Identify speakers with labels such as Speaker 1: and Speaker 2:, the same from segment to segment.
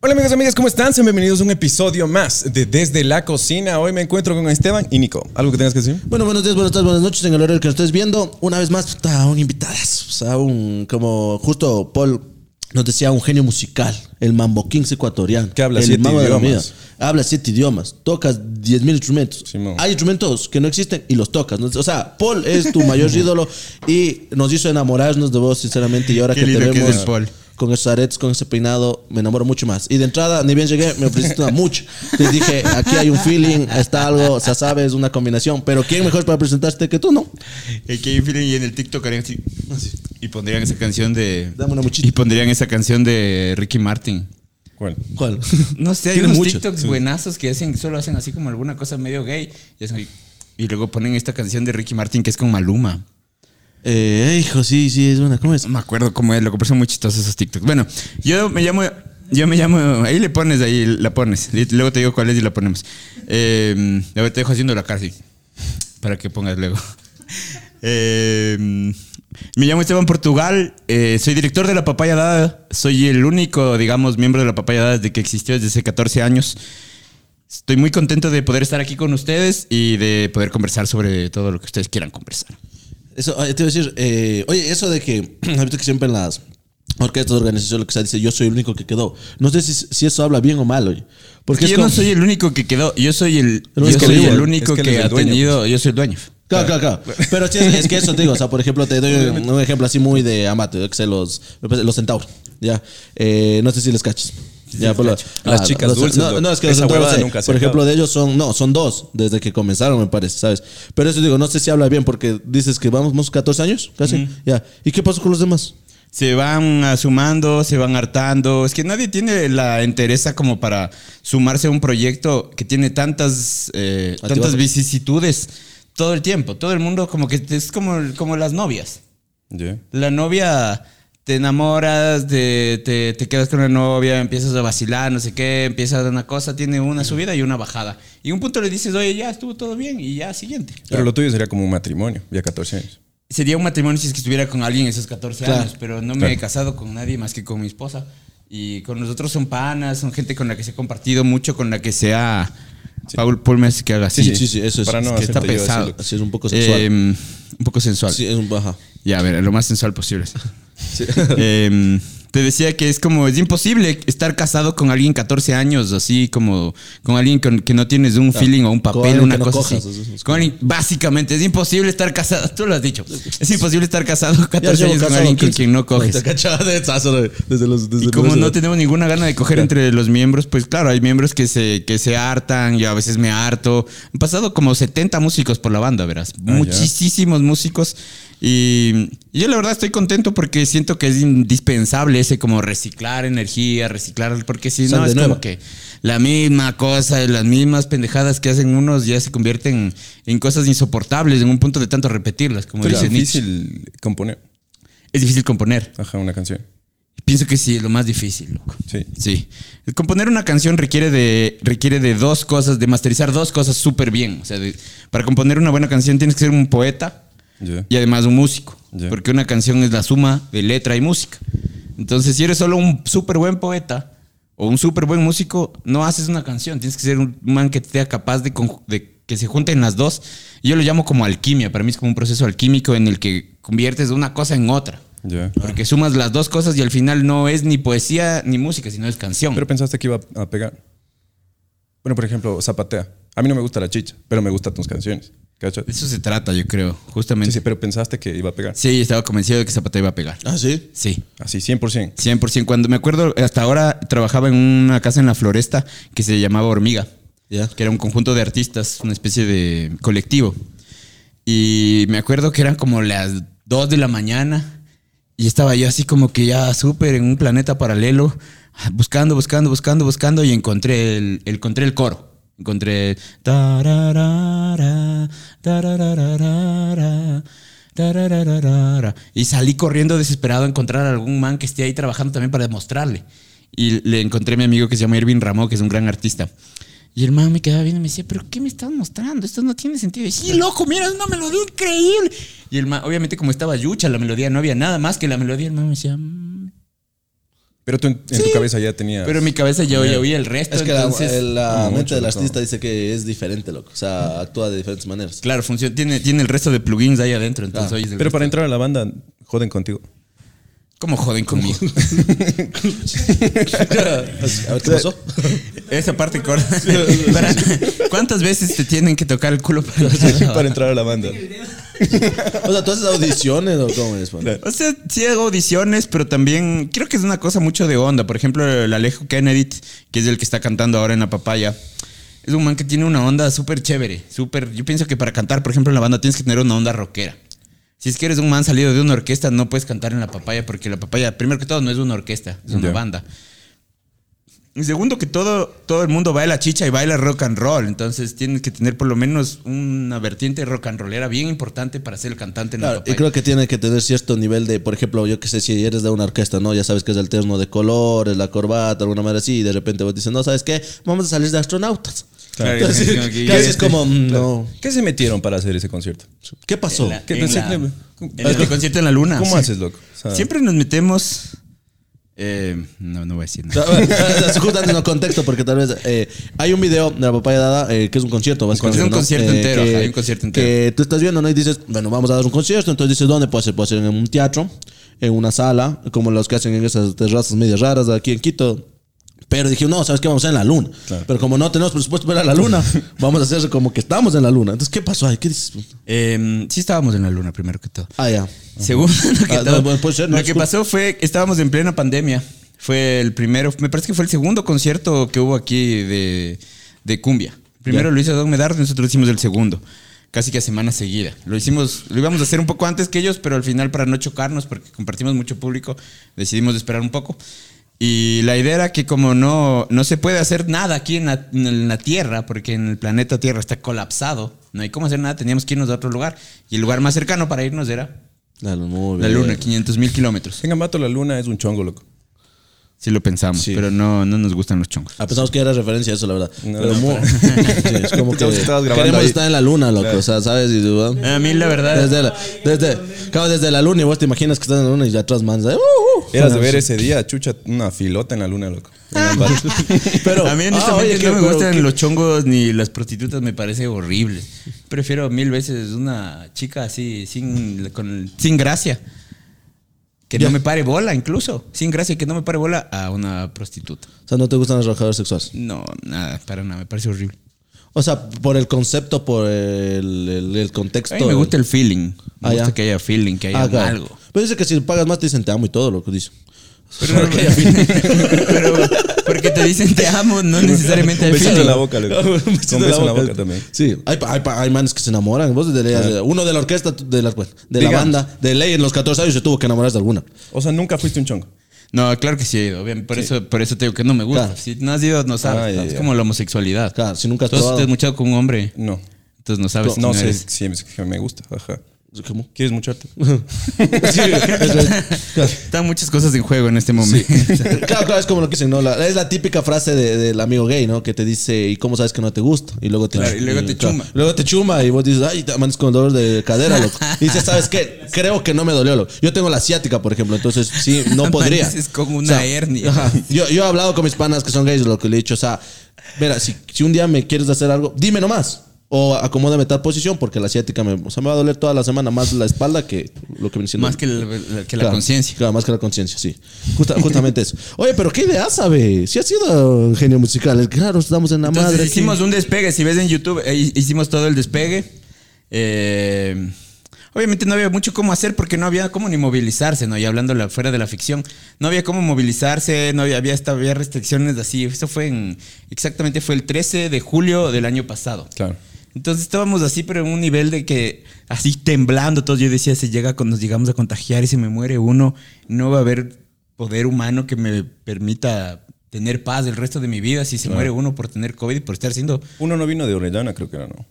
Speaker 1: Hola amigos y amigas, ¿cómo están? Sean bienvenidos a un episodio más de Desde la Cocina. Hoy me encuentro con Esteban y Nico. ¿Algo que tengas que decir?
Speaker 2: Bueno, buenos días, buenas tardes, buenas noches en el horario que nos estés viendo. Una vez más, está un invitadas. O sea, un, como justo Paul nos decía, un genio musical. El Mambo Kings ecuatoriano.
Speaker 1: Que habla
Speaker 2: el
Speaker 1: siete
Speaker 2: mago de la
Speaker 1: idiomas.
Speaker 2: vida. Habla siete idiomas. Tocas 10.000 instrumentos.
Speaker 1: Simón.
Speaker 2: Hay instrumentos que no existen y los tocas. O sea, Paul es tu mayor ídolo y nos hizo enamorarnos de vos, sinceramente. Y ahora
Speaker 3: Qué
Speaker 2: que te
Speaker 3: lindo que es
Speaker 2: vemos
Speaker 3: Paul.
Speaker 2: Con esos aretes, con ese peinado, me enamoro mucho más. Y de entrada, ni bien llegué, me ofreciste una mucho. Te dije, aquí hay un feeling, está algo, o sea, sabes, una combinación. Pero ¿quién mejor para presentarte que tú, no?
Speaker 3: El que hay un feeling y en el TikTok harían así. Y pondrían esa canción de.
Speaker 2: Dame una muchita.
Speaker 3: Y pondrían esa canción de Ricky Martin.
Speaker 1: ¿Cuál?
Speaker 2: ¿Cuál?
Speaker 3: No sé, hay unos
Speaker 2: mucho,
Speaker 3: TikToks buenazos que hacen, solo hacen así como alguna cosa medio gay. Y, y luego ponen esta canción de Ricky Martin que es con Maluma.
Speaker 2: Eh, hijo, sí, sí, es una. ¿Cómo es?
Speaker 3: No me acuerdo cómo es, loco, pero son muy chistosos esos TikToks. Bueno, yo me llamo. Yo me llamo. Ahí le pones, ahí la pones. Luego te digo cuál es y la ponemos. Eh, a ver, te dejo haciendo la casi. Para que pongas luego. Eh, me llamo Esteban Portugal. eh, soy director de La Papaya Dada. Soy el único, digamos, miembro de La Papaya Dada desde que existió desde hace 14 años. Estoy muy contento de poder estar aquí con ustedes y de poder conversar sobre todo lo que ustedes quieran conversar.
Speaker 2: Eso, ah, te iba a decir, eh, oye, eso de que, que siempre en las orquestas, organizaciones, lo que sea, dice, yo soy el único que quedó. No sé si, si eso habla bien o mal, oye. Porque
Speaker 3: yo
Speaker 2: como-
Speaker 3: no soy el único que quedó. Yo soy el,
Speaker 2: El
Speaker 3: yo
Speaker 2: único
Speaker 3: soy el único
Speaker 1: Es que
Speaker 3: que,
Speaker 1: él es el
Speaker 3: ha
Speaker 1: dueño,
Speaker 3: tenido. Yo soy el dueño.
Speaker 2: Claro, claro, claro. Pero sí, es que eso te digo. O sea, por ejemplo, te doy un, un ejemplo así muy de amate, que sé, los, los centauros. Ya. Eh, no sé si les cachas. Ya, por lo-
Speaker 1: Las chicas
Speaker 2: los-
Speaker 1: dulces,
Speaker 2: No, es que
Speaker 1: Esa
Speaker 2: los centauros,
Speaker 1: huevada nunca se
Speaker 2: por ejemplo, de ellos son, no, son dos desde que comenzaron, me parece, ¿sabes? Pero eso digo, no sé si habla bien porque dices que vamos, vamos 14 años, casi. Ya. ¿Y qué pasó con los demás?
Speaker 3: Se van sumando, se van hartando. Es que nadie tiene la entereza como para sumarse a un proyecto que tiene tantas, eh, tantas vicisitudes todo el tiempo. Todo el mundo como que es como, como las novias.
Speaker 1: Yeah.
Speaker 3: La novia te enamoras, te, te, te quedas con la novia, empiezas a vacilar, no sé qué, empiezas una cosa, tiene una subida y una bajada. Y un punto le dices, oye, ya estuvo todo bien y ya, siguiente.
Speaker 1: Pero lo tuyo sería como un matrimonio, ya 14 años.
Speaker 3: Sería un matrimonio si es que estuviera con alguien esos 14
Speaker 2: Claro.
Speaker 3: años, pero no me
Speaker 1: Claro.
Speaker 3: he casado con nadie más que con mi esposa. Y con nosotros son panas, son gente con la que se ha compartido mucho, con la que se ha... Paul, Paul me hace que haga así.
Speaker 2: Sí, sí, sí, eso es.
Speaker 1: Para no
Speaker 3: que está pesado.
Speaker 1: decirlo.
Speaker 2: Así es un poco sexual.
Speaker 3: Eh, un poco sensual.
Speaker 2: sí, es un baja.
Speaker 3: Ya, a ver, lo más sensual posible. Eh, te decía que es como, es imposible estar casado con alguien 14 años, así como con alguien con- que no tienes un feeling o un papel, una
Speaker 2: no
Speaker 3: cosa
Speaker 2: cojas,
Speaker 3: así.
Speaker 2: eso es
Speaker 3: Con alguien- básicamente, es imposible estar casado, tú lo has dicho, es imposible estar casado 14
Speaker 2: llevo
Speaker 3: años con alguien con
Speaker 2: 15.
Speaker 3: quien no coges.
Speaker 2: Desde los. Desde
Speaker 3: Y como no tenemos ninguna gana de coger entre los miembros, pues claro, hay miembros que se, que se hartan, yo a veces me harto. Han pasado como 70 músicos por la banda, verás.
Speaker 1: ya.
Speaker 3: Muchísimos músicos. Y, yo la verdad estoy contento porque siento que es indispensable ese como reciclar energía, reciclar, porque si no es
Speaker 2: nuevo.
Speaker 3: como que la misma cosa, las mismas pendejadas que hacen unos ya se convierten en cosas insoportables en un punto de tanto repetirlas, como
Speaker 1: Pero es
Speaker 3: Nietzsche.
Speaker 1: difícil componer,
Speaker 3: Es difícil componer.
Speaker 1: ajá, una canción.
Speaker 3: Pienso que sí, es lo más difícil, loco.
Speaker 1: Sí.
Speaker 3: Sí. Componer una canción requiere de, requiere de dos cosas, de masterizar dos cosas súper bien. O sea, de- para componer una buena canción tienes que ser un poeta Y además un músico. Porque una canción es la suma de letra y música. Entonces, si eres solo un súper buen poeta o un súper buen músico, no haces una canción. Tienes que ser un man que sea capaz de, que se junten las dos. Yo lo llamo como alquimia. Para mí es como un proceso alquímico en el que conviertes una cosa en otra. Porque sumas las dos cosas y al final no es ni poesía ni música, sino es canción.
Speaker 1: Pero pensaste que iba a pegar. Bueno, por ejemplo, Zapatea. A mí no me gusta la chicha, pero me gustan tus canciones.
Speaker 3: Eso se trata, yo creo,
Speaker 1: Sí,
Speaker 3: justamente.
Speaker 1: sí,
Speaker 3: Sí,
Speaker 1: pero pensaste que iba a pegar.
Speaker 3: estaba convencido de que Zapata iba a pegar.
Speaker 2: Ah, sí.
Speaker 3: Sí,
Speaker 1: Así, 100%.
Speaker 3: 100%. Cuando me acuerdo, hasta ahora trabajaba en una casa en la floresta que se llamaba Hormiga,
Speaker 2: Ya.
Speaker 3: que era un conjunto de artistas, una especie de colectivo. Y me acuerdo que eran como las 2 de la mañana y estaba yo así como que ya súper en un planeta paralelo, buscando, buscando, buscando, buscando y encontré el, encontré el coro. Encontré... Y salí corriendo desesperado a encontrar a algún man que esté ahí trabajando también para demostrarle. Y le encontré a mi amigo que se llama Irving Ramón, que es un gran artista. Y el man me quedaba viendo y me decía, ¿pero qué me estás mostrando? Esto no tiene sentido. Y sí, loco, mira, es una melodía increíble. Y el man, obviamente, como estaba yucha la melodía, no había nada más que la melodía. El man me decía, "Mm".
Speaker 1: Pero tú en, en tu cabeza ya tenías.
Speaker 3: Pero en mi cabeza ya ya oía el resto.
Speaker 2: Es que la,
Speaker 3: entonces,
Speaker 2: la
Speaker 1: mucho,
Speaker 2: mente del artista dice que es diferente, loco. O sea, actúa de diferentes maneras.
Speaker 3: Claro, funciona, tiene, tiene el resto de plugins ahí adentro. Entonces
Speaker 2: Ah.
Speaker 3: oyes el
Speaker 1: Pero
Speaker 3: resto.
Speaker 1: para entrar a la banda, joden contigo.
Speaker 3: ¿Cómo joden conmigo?
Speaker 2: a ver qué pasó.
Speaker 3: Esa parte corta. ¿Cuántas veces te tienen que tocar el culo para
Speaker 1: para entrar a la banda.
Speaker 2: O sea, ¿tú haces audiciones o cómo es? man?
Speaker 3: O sea, sí hago audiciones, pero también creo que es una cosa mucho de onda. Por ejemplo, el Alejo Kennedy, que es el que está cantando ahora en La Papaya, es un man que tiene una onda súper chévere. Súper. Yo pienso que para cantar, por ejemplo, en la banda tienes que tener una onda rockera. Si es que eres un man salido de una orquesta, no puedes cantar en La Papaya, porque La Papaya, primero que todo, no es una orquesta, es una banda. Y segundo que todo, todo el mundo baila chicha y baila rock and roll. Entonces tienes que tener por lo menos una vertiente rock and rollera bien importante para ser el cantante en La
Speaker 2: Claro, y creo que tiene que tener cierto nivel de, por ejemplo, yo que sé, si eres de una orquesta, ¿no? Ya sabes que es el terno de colores, la corbata, alguna manera así, y de repente vos dices, no, ¿sabes qué? Vamos a salir de astronautas.
Speaker 3: Claro,
Speaker 2: Entonces,
Speaker 3: que-
Speaker 2: casi es como, mm, no.
Speaker 1: ¿Qué se metieron para hacer ese concierto?
Speaker 2: ¿Qué pasó?
Speaker 3: En la-
Speaker 1: ¿Qué
Speaker 3: en
Speaker 1: pensé
Speaker 3: la-
Speaker 1: que-
Speaker 3: en este concierto en la luna.
Speaker 1: ¿Cómo
Speaker 3: Sí.
Speaker 1: haces, loco? O sea,
Speaker 3: Siempre nos metemos. Eh, no, no voy a decir nada.
Speaker 2: Justo antes no contexto, porque tal vez eh, hay un video de la papaya dada eh, que es un concierto, básicamente.
Speaker 3: Es un
Speaker 2: ¿no?
Speaker 3: concierto
Speaker 2: Eh,
Speaker 3: entero,
Speaker 2: que-
Speaker 3: ajá, hay un concierto entero.
Speaker 2: Que tú estás viendo, ¿no? Y dices, bueno, vamos a dar un concierto. Entonces dices, ¿dónde puede ser? Puede ser en un teatro, en una sala, como los que hacen en esas terrazas medias raras de aquí en Quito. Pero dije, no, ¿sabes qué? Vamos a hacer en la luna. Pero como no tenemos presupuesto para ir a la luna, vamos a hacer como que estamos en la luna. Entonces, ¿qué pasó ahí? ¿Qué dices?
Speaker 3: Eh, sí, estábamos en la luna, primero que todo.
Speaker 2: Ah, ya.
Speaker 3: Segundo, lo que,
Speaker 2: Ah,
Speaker 3: todo-
Speaker 2: no, no,
Speaker 3: lo que pasó fue que estábamos en plena pandemia. Fue el primero, me parece que fue el segundo concierto que hubo aquí de, de cumbia. Primero
Speaker 2: Ya.
Speaker 3: lo hizo Don Medard, nosotros hicimos el segundo. Casi que a semana seguida. Lo hicimos, lo íbamos a hacer un poco antes que ellos, pero al final para no chocarnos, porque compartimos mucho público, decidimos esperar un poco. Y la idea era que como no, no se puede hacer nada aquí en la, en la Tierra, porque en el planeta Tierra está colapsado, no hay cómo hacer nada, teníamos que irnos a otro lugar. Y el lugar más cercano para irnos era
Speaker 2: La luna,
Speaker 3: la. Luna, 500 mil kilómetros.
Speaker 1: En Ambato la luna es un chongo, loco.
Speaker 3: Sí lo pensamos,
Speaker 2: Sí.
Speaker 3: pero no, no nos gustan los chongos.
Speaker 2: Ah, pensamos que era referencia a eso, la verdad.
Speaker 1: No,
Speaker 2: Pero
Speaker 1: no,
Speaker 2: muy- Sí, es como que
Speaker 1: Pensamos que estabas grabando
Speaker 2: queremos
Speaker 1: ahí.
Speaker 2: estar en la luna, loco. O sea, ¿sabes? Y.
Speaker 3: A mí la verdad...
Speaker 2: Desde la, desde, claro, desde la luna y vos te imaginas que estás en la luna y ya atrás mandas. uh, uh.
Speaker 1: Eras de ver ese día, chucha, una filota en la luna, loco. Ambato.
Speaker 2: Pero
Speaker 3: a mí
Speaker 2: ah,
Speaker 3: honestamente
Speaker 2: oye,
Speaker 3: no me gustan los chongos ni las prostitutas, me parece horrible. Prefiero mil veces una chica así, sin, con, sin gracia. Que no me pare bola, incluso. Sin gracia, que no me pare bola a una prostituta.
Speaker 2: O sea, no te gustan los trabajadores sexuales.
Speaker 3: No, nada, para nada, me parece horrible.
Speaker 2: O sea, por el concepto, por el, el, el contexto.
Speaker 3: A mí me gusta el feeling. Me
Speaker 2: Ah,
Speaker 3: gusta
Speaker 2: ya.
Speaker 3: que haya feeling, que haya
Speaker 2: Ah, claro.
Speaker 3: algo.
Speaker 2: Pero dice que si pagas más te dicen te amo y todo lo que dice.
Speaker 3: Pero, pero porque te dicen te amo, no necesariamente hay
Speaker 1: Besito en
Speaker 3: feeling.
Speaker 1: la boca, loco. Beso en la boca también.
Speaker 2: Sí, hay, hay, hay manes que se enamoran. Vos de ley, uno de la orquesta, de la, bueno, de la banda, de ley en los 14 años se tuvo que enamorar de alguna.
Speaker 1: O sea, nunca fuiste un chongo.
Speaker 3: No, claro que sí he ido. obviamente, Por, eso, por eso te digo que no me gusta.
Speaker 2: Claro.
Speaker 3: Si no has ido, no sabes.
Speaker 1: Ah, ya,
Speaker 3: es
Speaker 1: ya.
Speaker 3: como la homosexualidad.
Speaker 2: Claro, si nunca has probado.
Speaker 3: has muchado con un hombre.
Speaker 1: No.
Speaker 3: Entonces no sabes
Speaker 1: No
Speaker 3: quién
Speaker 1: sé
Speaker 3: eres.
Speaker 1: si es que me gusta. Ajá.
Speaker 2: ¿Cómo?
Speaker 1: ¿Quieres mucharte?
Speaker 2: Sí, es.
Speaker 3: Están muchas cosas en juego en este momento.
Speaker 2: Claro, claro, es como lo que dicen, ¿no? La- es la típica frase de- del amigo gay, ¿no? Que te dice, ¿y cómo sabes que no te gusta? Y luego te,
Speaker 3: Claro, y luego te
Speaker 2: claro.
Speaker 3: chuma.
Speaker 2: Luego te chuma y vos dices, ay, te amanes con dolor de cadera, loco. Y dices, ¿sabes qué? Creo que no me dolió, loco. Yo tengo la asiática, por ejemplo, entonces sí, no podría.
Speaker 3: Amaneces con una hernia.
Speaker 2: ajá. Yo, yo he hablado con mis panas que son gays, lo que le he dicho, o sea, mira, si, si un día me quieres hacer algo, dime nomás. O acomódame tal posición, porque la asiática me, o sea, me va a doler toda la semana más la espalda que lo que me diciendo.
Speaker 3: Más que la, la- que la
Speaker 2: Claro,
Speaker 3: conciencia.
Speaker 2: Claro, más que la conciencia, sí. Justa- justamente eso. Oye, pero qué idea, sabe. Si ha sido un genio musical. El- Claro, estamos en la
Speaker 3: Entonces
Speaker 2: madre.
Speaker 3: hicimos
Speaker 2: aquí.
Speaker 3: un despegue. Si ves en YouTube, eh, hicimos todo el despegue. Eh, obviamente no había mucho cómo hacer porque no había cómo ni movilizarse, ¿no? Y hablando la- fuera de la ficción, no había cómo movilizarse, no había, había, hasta- había restricciones así. Esto fue en, exactamente fue el 13 de julio del año pasado.
Speaker 1: Claro.
Speaker 3: Entonces estábamos así, pero en un nivel de que así temblando todos. Yo decía, si llega, con- nos llegamos a contagiar y se me muere uno, no va a haber poder humano que me permita tener paz el resto de mi vida si se muere uno por tener COVID y por estar haciendo...
Speaker 1: Uno no vino de Orellana, creo que era, ¿no?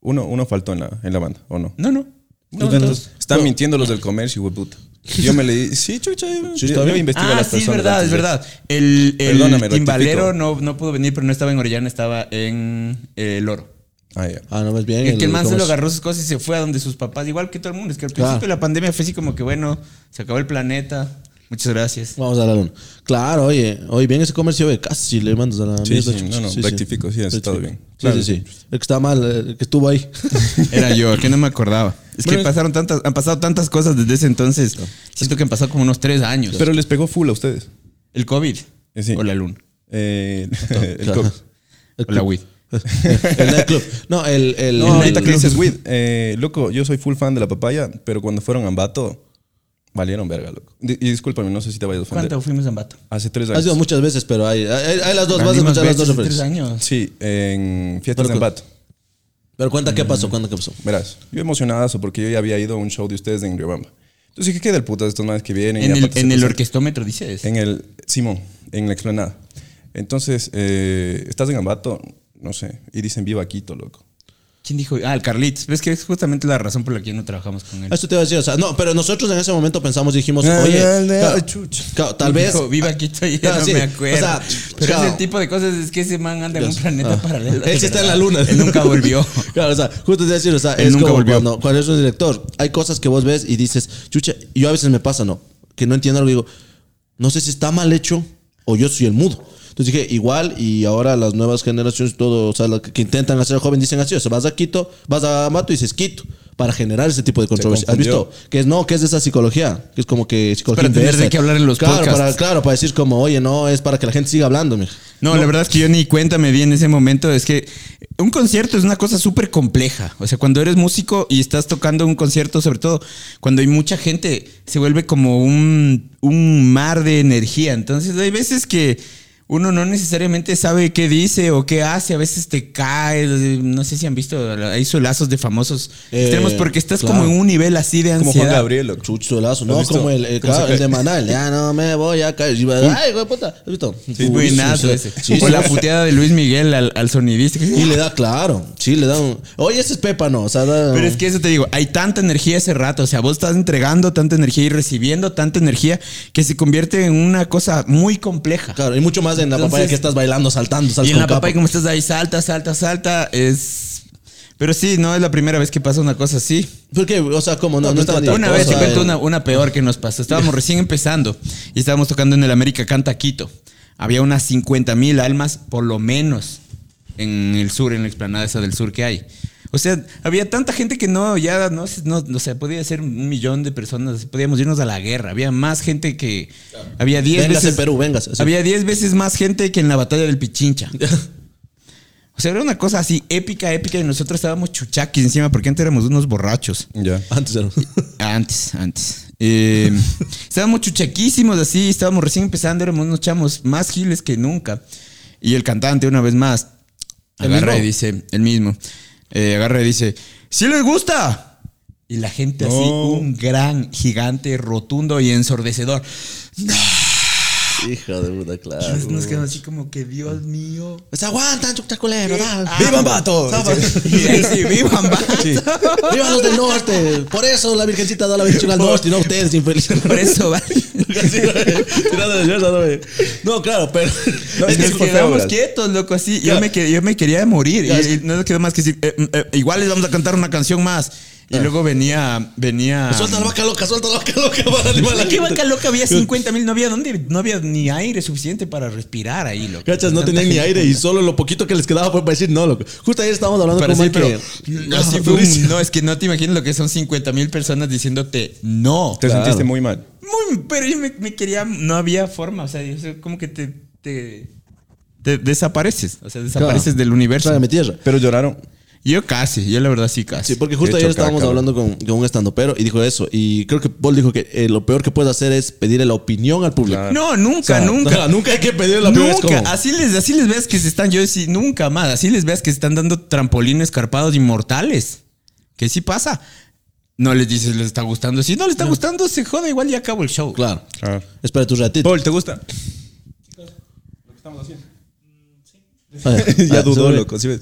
Speaker 1: Uno, uno faltó en la, en la banda, ¿o no?
Speaker 3: No, no. No,
Speaker 1: Entonces,
Speaker 3: no.
Speaker 1: están mintiendo los del comercio, güey, puta. Yo me leí, sí, chucha,
Speaker 2: Sí,
Speaker 1: yo,
Speaker 2: bien.
Speaker 1: investigo a
Speaker 3: Ah,
Speaker 1: las
Speaker 3: sí, es verdad,
Speaker 1: antes
Speaker 3: es verdad. El, el
Speaker 1: Perdóname,
Speaker 3: timbalero
Speaker 1: rectifico.
Speaker 3: no, no pudo venir, pero no estaba en Orellana, estaba en eh, El Oro.
Speaker 1: Ah, ya.
Speaker 2: Ah, no, más bien.
Speaker 3: El que el man se
Speaker 2: ¿cómo
Speaker 3: lo agarró sus cosas y se fue a donde sus papás, igual que todo el mundo. Es que al
Speaker 2: Claro.
Speaker 3: principio de la pandemia fue así como que, bueno, se acabó el planeta. Muchas gracias.
Speaker 2: Vamos a la luna. Claro, oye, oye, bien ese comercio, ve, casi le mandas a la
Speaker 1: Sí,
Speaker 2: mierda,
Speaker 1: sí, no, no, rectifico, sí, has estado bien.
Speaker 2: Sí,
Speaker 1: Claro.
Speaker 2: sí, sí. El que está mal, el que estuvo ahí.
Speaker 3: Era yo, que no me acordaba. Es que pasaron tantas, han pasado tantas cosas desde ese entonces. Siento que han pasado como unos tres años.
Speaker 1: Pero les pegó full a ustedes.
Speaker 3: el COVID
Speaker 1: Eh, sí.
Speaker 3: o la luna
Speaker 1: Eh, el. COVID.
Speaker 2: El
Speaker 3: o la weed.
Speaker 2: el nightclub. No, el. el
Speaker 1: No,
Speaker 2: el-
Speaker 1: ahorita que dices weed, eh, loco, yo soy full fan de la papaya, pero cuando fueron a Ambato, valieron verga, loco. Y discúlpame, no sé si te vayas a ofender.
Speaker 3: ¿Cuánto fuimos en Bato?
Speaker 1: Hace tres
Speaker 2: Ha
Speaker 1: años.
Speaker 2: sido muchas veces, pero hay, hay, hay las dos. Vas a escuchar las dos
Speaker 3: veces tres
Speaker 2: referencias.
Speaker 3: años.
Speaker 1: Sí, en fiestas
Speaker 2: Pero
Speaker 1: de Ambato.
Speaker 2: Pero cuenta qué pasó, cuenta qué pasó.
Speaker 1: Verás, yo emocionadazo porque yo ya había ido a un show de ustedes en Riobamba. Entonces dije, ¿qué del puta de estos manes que vienen?
Speaker 3: En
Speaker 1: Y
Speaker 3: el, en el orquestómetro dices.
Speaker 1: En el, Simón, en la explanada. Entonces, eh, estás en Ambato, no sé, y dicen viva Quito, loco.
Speaker 3: ¿Quién dijo? Ah, el Carlitos. Ves que es justamente la razón por la que no trabajamos con él.
Speaker 2: Esto te iba a decir, o sea, no, pero nosotros en ese momento pensamos, dijimos,
Speaker 1: Ah,
Speaker 2: oye, claro, claro, tal vez.
Speaker 3: Dijo, Viva Quito y ya
Speaker 2: Claro,
Speaker 3: no
Speaker 2: sí.
Speaker 3: me acuerdo.
Speaker 2: O sea,
Speaker 3: Pero
Speaker 2: claro.
Speaker 3: ese tipo de cosas es que ese man anda en un planeta
Speaker 2: Ah.
Speaker 3: paralelo.
Speaker 2: Él sí está en la luna.
Speaker 3: Él nunca volvió.
Speaker 2: Claro, o sea, justo te iba a decir, o sea,
Speaker 3: Él
Speaker 2: es
Speaker 3: nunca
Speaker 2: como
Speaker 3: volvió.
Speaker 2: Cuando, cuando eres un director, hay cosas que vos ves y dices, chucha, yo a veces me pasa, ¿no? Que no entiendo algo y digo, no sé si está mal hecho o yo soy el mudo. Entonces dije, igual, y ahora las nuevas generaciones, todo, o sea, las que, que intentan hacer joven dicen así, o sea, vas a Quito, vas a Mato y dices Quito, para generar ese tipo de controversia. ¿Has visto? Que es no, que es de esa psicología, que es como que psicología
Speaker 3: para tener de qué hablar en los
Speaker 2: claro,
Speaker 3: podcasts.
Speaker 2: Para, claro, para decir como, oye, no, es para que la gente siga hablando, mija.
Speaker 3: No, la verdad es que yo ni cuenta me di en ese momento. Es que un concierto es una cosa súper compleja. O sea, cuando eres músico y estás tocando un concierto, sobre todo cuando hay mucha gente, se vuelve como un, un mar de energía. Entonces hay veces que uno no necesariamente sabe qué dice o qué hace. A veces te cae. No sé si han visto, hay solazos de famosos
Speaker 2: Eh,
Speaker 3: extremos porque estás
Speaker 2: claro.
Speaker 3: como en un nivel así de
Speaker 1: Como
Speaker 3: ansiedad.
Speaker 1: Juan Gabriel, ¿Lo
Speaker 2: no como el, el, de Manal, ya no me voy a caer. Ay, de puta, ¿has visto?
Speaker 3: Sí, buenazo
Speaker 2: Sí,
Speaker 3: ese.
Speaker 2: sí,
Speaker 3: o la puteada de Luis Miguel al, al sonidista.
Speaker 2: Y le da, claro, sí, le da un... Oye, ese es Pepa, ¿no? O sea, da-
Speaker 3: Pero es que eso te digo, hay tanta energía ese rato, o sea, vos estás entregando tanta energía y recibiendo tanta energía que se convierte en una cosa muy compleja.
Speaker 2: Claro, y mucho más en la
Speaker 3: Entonces-
Speaker 2: papaya que estás bailando, saltando,
Speaker 3: Y en la
Speaker 2: capa.
Speaker 3: como estás ahí, salta, salta, salta, es... Pero sí, no es la primera vez que pasa una cosa así.
Speaker 2: ¿Por qué? O sea, ¿cómo? No, no,
Speaker 1: No, pero
Speaker 3: Una vez te cuento una, una peor que nos pasó. Estábamos recién empezando y estábamos tocando en el América Canta Quito. Había unas 50 mil almas, por lo menos, en el sur, en la explanada esa del sur que hay. O sea, había tanta gente que no, ya no, no, no sé, podía ser un millón de personas, podíamos irnos a la guerra. Había más gente que. Había 10
Speaker 2: Vengas
Speaker 3: veces.
Speaker 2: en Perú, vengas. así.
Speaker 3: Había 10 veces más gente que en la batalla del Pichincha. O sea, era una cosa así épica, épica, y nosotros estábamos chuchaquis encima porque antes éramos unos borrachos.
Speaker 1: Ya.
Speaker 2: Antes era...
Speaker 3: Antes, antes. Eh, estábamos chuchaquísimos así, estábamos recién empezando, éramos unos chamos más giles que nunca. Y el cantante, una vez más,
Speaker 2: ¿El
Speaker 3: agarra y dice, el mismo, eh, agarra y dice, ¡Sí les gusta! Y la gente así,
Speaker 1: No.
Speaker 3: un gran, gigante, rotundo y ensordecedor.
Speaker 2: Hija de puta, claro.
Speaker 3: Nos quedamos así como que, Dios mío.
Speaker 2: Pues aguantan, chucha culero, dale.
Speaker 1: ¡Vivan Bato!
Speaker 3: Y ahí sí, vivan, va.
Speaker 2: ¡Vivan los del norte! Por eso la virgencita da la bendición al norte y no a ustedes, infelices.
Speaker 3: Por eso, va.
Speaker 2: Tirando de mierda, no, claro, pero...
Speaker 1: No, es que
Speaker 3: Nos quedamos quietos, loco, así. Yo, me, yo me quería morir. Y no nos quedó más que decir, eh, eh, igual les vamos a cantar una canción más. Y luego venía, venía.
Speaker 2: Suelta la vaca loca, suelta la vaca loca para animar a la
Speaker 3: ¿Qué
Speaker 2: gente.
Speaker 3: vaca loca? Había 50 mil, no había dónde, no había ni aire suficiente para respirar ahí, loco.
Speaker 2: Cachas, no tenían ni aire y solo lo poquito que les quedaba fue para decir no, loco. Justo ayer estábamos hablando con Mike
Speaker 3: pero
Speaker 2: que-
Speaker 3: así
Speaker 2: Ah,
Speaker 3: fue un- no, es que no te imaginas lo que son 50 mil personas diciéndote no.
Speaker 1: Te
Speaker 2: Claro.
Speaker 1: sentiste muy mal.
Speaker 3: Muy, pero yo me, me quería, no había forma, o sea, yo como que te, te, te desapareces, o sea, desapareces
Speaker 2: Claro.
Speaker 3: del universo.
Speaker 2: Trágame tierra.
Speaker 1: Pero lloraron.
Speaker 3: Yo casi, yo la verdad sí casi.
Speaker 2: Sí, porque justo ayer estábamos hablando con, con un estandopero y dijo eso. Y creo que Paul dijo que eh, lo peor que puedes hacer es pedirle la opinión al público.
Speaker 1: Claro.
Speaker 3: No, nunca,
Speaker 2: O sea,
Speaker 3: nunca.
Speaker 2: no, nunca hay que pedirle la opinión.
Speaker 3: Nunca,
Speaker 2: como-
Speaker 3: así les, así les veas que se están, yo decía, nunca más, así les veas que se están dando trampolines escarpados inmortales. Que sí pasa. No les dices, les está gustando. Si no les está gustando, se jode, igual ya acabo el show.
Speaker 2: Claro.
Speaker 1: Claro.
Speaker 2: Espera tu ratito.
Speaker 1: Paul, ¿te gusta?
Speaker 2: Ah,
Speaker 1: ya
Speaker 2: ah,
Speaker 1: dudó, loco. ¿sí ves?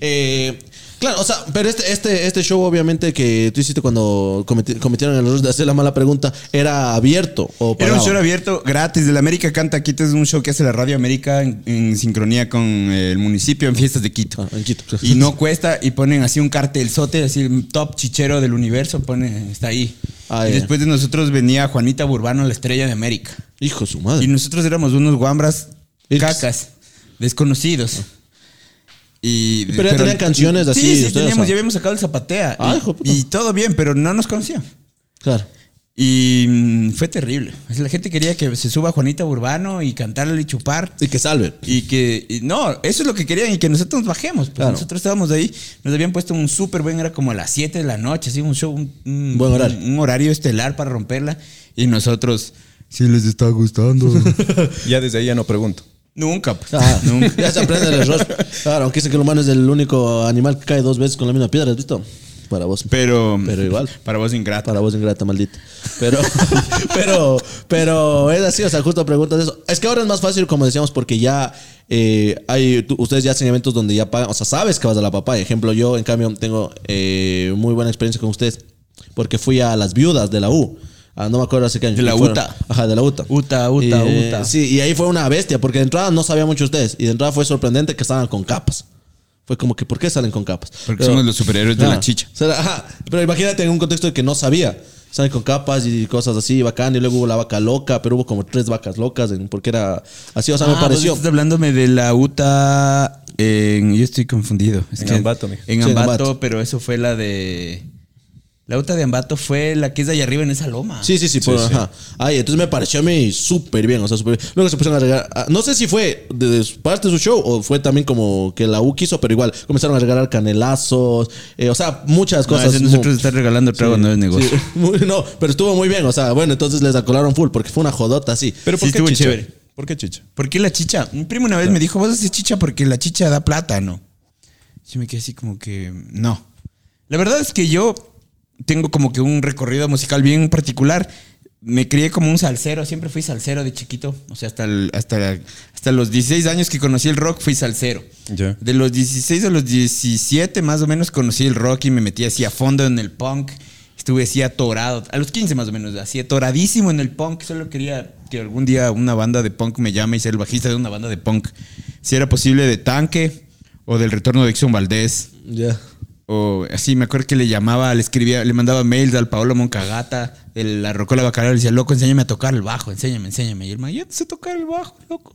Speaker 2: Eh, claro, o sea, pero este, este, este show, obviamente, que tú hiciste cuando cometi- cometieron el error de hacer la mala pregunta, ¿era abierto o
Speaker 3: Era un show abierto, gratis. De la América Canta Quito es un show que hace la Radio América en, en sincronía con el municipio en fiestas de Quito.
Speaker 2: Ah, en Quito.
Speaker 3: Y no cuesta, y ponen así un cartelzote, así el top chichero del universo, pone, está ahí.
Speaker 2: Ah,
Speaker 3: y después de nosotros venía Juanita Burbano, la estrella de América.
Speaker 2: Hijo de su madre.
Speaker 3: Y nosotros éramos unos guambras cacas, desconocidos. Y,
Speaker 2: Pero ya tenían canciones así,
Speaker 3: Sí, sí,
Speaker 2: ustedes,
Speaker 3: teníamos,
Speaker 2: o sea.
Speaker 3: ya habíamos sacado el zapatea.
Speaker 2: Ah,
Speaker 3: y,
Speaker 2: hijo de puta.
Speaker 3: y todo bien, pero no nos conocían.
Speaker 2: Claro.
Speaker 3: Y mm, fue terrible. O sea, La gente quería que se suba Juanita Burbano y cantarle y chupar.
Speaker 2: Y que salve.
Speaker 3: Y que, y no, eso es lo que querían y que nosotros nos bajemos. Pues
Speaker 2: Claro.
Speaker 3: Nosotros estábamos ahí, nos habían puesto un súper buen, era como a las 7 de la noche, así un show, un, un-
Speaker 2: Buen horario.
Speaker 3: Un, un horario estelar para romperla. Y nosotros, sí les está gustando.
Speaker 1: Ya desde ahí ya no pregunto.
Speaker 3: Nunca, pues.
Speaker 2: Ah,
Speaker 3: Nunca.
Speaker 2: ya se aprende el error. Claro, aunque dicen que el humano es el único animal que cae dos veces con la misma piedra, ¿has visto? Para vos.
Speaker 3: Pero,
Speaker 2: Pero igual.
Speaker 3: Para vos ingrato.
Speaker 2: Para vos ingrata, maldito. Pero, pero, pero es así, o sea, justo preguntas eso. Es que ahora es más fácil, como decíamos, porque ya eh, hay, tú- ustedes ya hacen eventos donde ya pagan, o sea, sabes que vas a la papaya. Ejemplo, yo, en cambio, tengo eh, muy buena experiencia con ustedes, porque fui a las viudas de la U. Ah, no me acuerdo hace qué año.
Speaker 3: De la
Speaker 2: fueron-
Speaker 3: UTA.
Speaker 2: Ajá, de la UTA.
Speaker 3: Uta, uta, uta.
Speaker 2: Sí, y ahí fue una bestia, porque de entrada no sabía mucho ustedes. Y de entrada fue sorprendente que estaban con capas. Fue como que, ¿por qué salen con capas?
Speaker 3: Porque somos los superhéroes de la chicha.
Speaker 2: O sea, ajá, pero imagínate en un contexto de que no sabía. Salen con capas y cosas así, bacán. Y luego hubo la vaca loca, pero hubo como tres vacas locas, en- porque era así, o sea, me
Speaker 3: Ah, vos
Speaker 2: pareció.
Speaker 3: Estás hablándome de la UTA en. Yo estoy confundido. Es
Speaker 1: En
Speaker 3: que-
Speaker 1: Ambato, mijo.
Speaker 3: En
Speaker 2: Sí, en
Speaker 3: Ambato,
Speaker 2: Ambato.
Speaker 3: pero eso fue la de. La UTA de Ambato fue la que es de allá arriba en esa loma.
Speaker 2: Sí, sí, sí, por- ajá. Ay, entonces me pareció a mí súper bien, o sea, súper bien. Luego se pusieron a regalar, ah, no sé si fue de, de parte de su show o fue también como que la U quiso, pero igual comenzaron a regalar canelazos, eh, o sea, muchas
Speaker 3: No,
Speaker 2: cosas.
Speaker 3: ese nosotros estar regalando trago no es negocio.
Speaker 2: Sí, muy- no, pero estuvo muy bien, o sea, bueno, entonces les acolaron full porque fue una jodota así.
Speaker 1: Pero ¿por
Speaker 3: Sí,
Speaker 1: qué
Speaker 3: estuvo
Speaker 1: chicha?
Speaker 3: chévere.
Speaker 1: ¿Por qué chicha?
Speaker 3: ¿Por qué la chicha? Mi primo una vez me dijo, vos haces chicha porque la chicha da plátano. Yo me quedé así como que, no. La verdad es que yo tengo como que un recorrido musical bien particular. Me crié como un salsero, siempre fui salsero de chiquito. O sea, hasta, el- hasta, hasta los 16 años que conocí el rock fui salsero.
Speaker 1: Ya.
Speaker 3: De los 16 a los 17 más o menos conocí el rock y me metí así a fondo en el punk. Estuve así atorado, a los 15 más o menos, así atoradísimo en el punk. Solo quería que algún día una banda de punk me llame y ser el bajista de una banda de punk. Si era posible de Tanque o del retorno de Exxon Valdés.
Speaker 2: Ya.
Speaker 3: O así, me acuerdo que le llamaba, le escribía, le mandaba mails al Paolo Moncagata, de la Rocola Bacaral, le decía, loco, enséñame a tocar el bajo, enséñame, enséñame. Y el man, yo sé tocar el bajo, loco.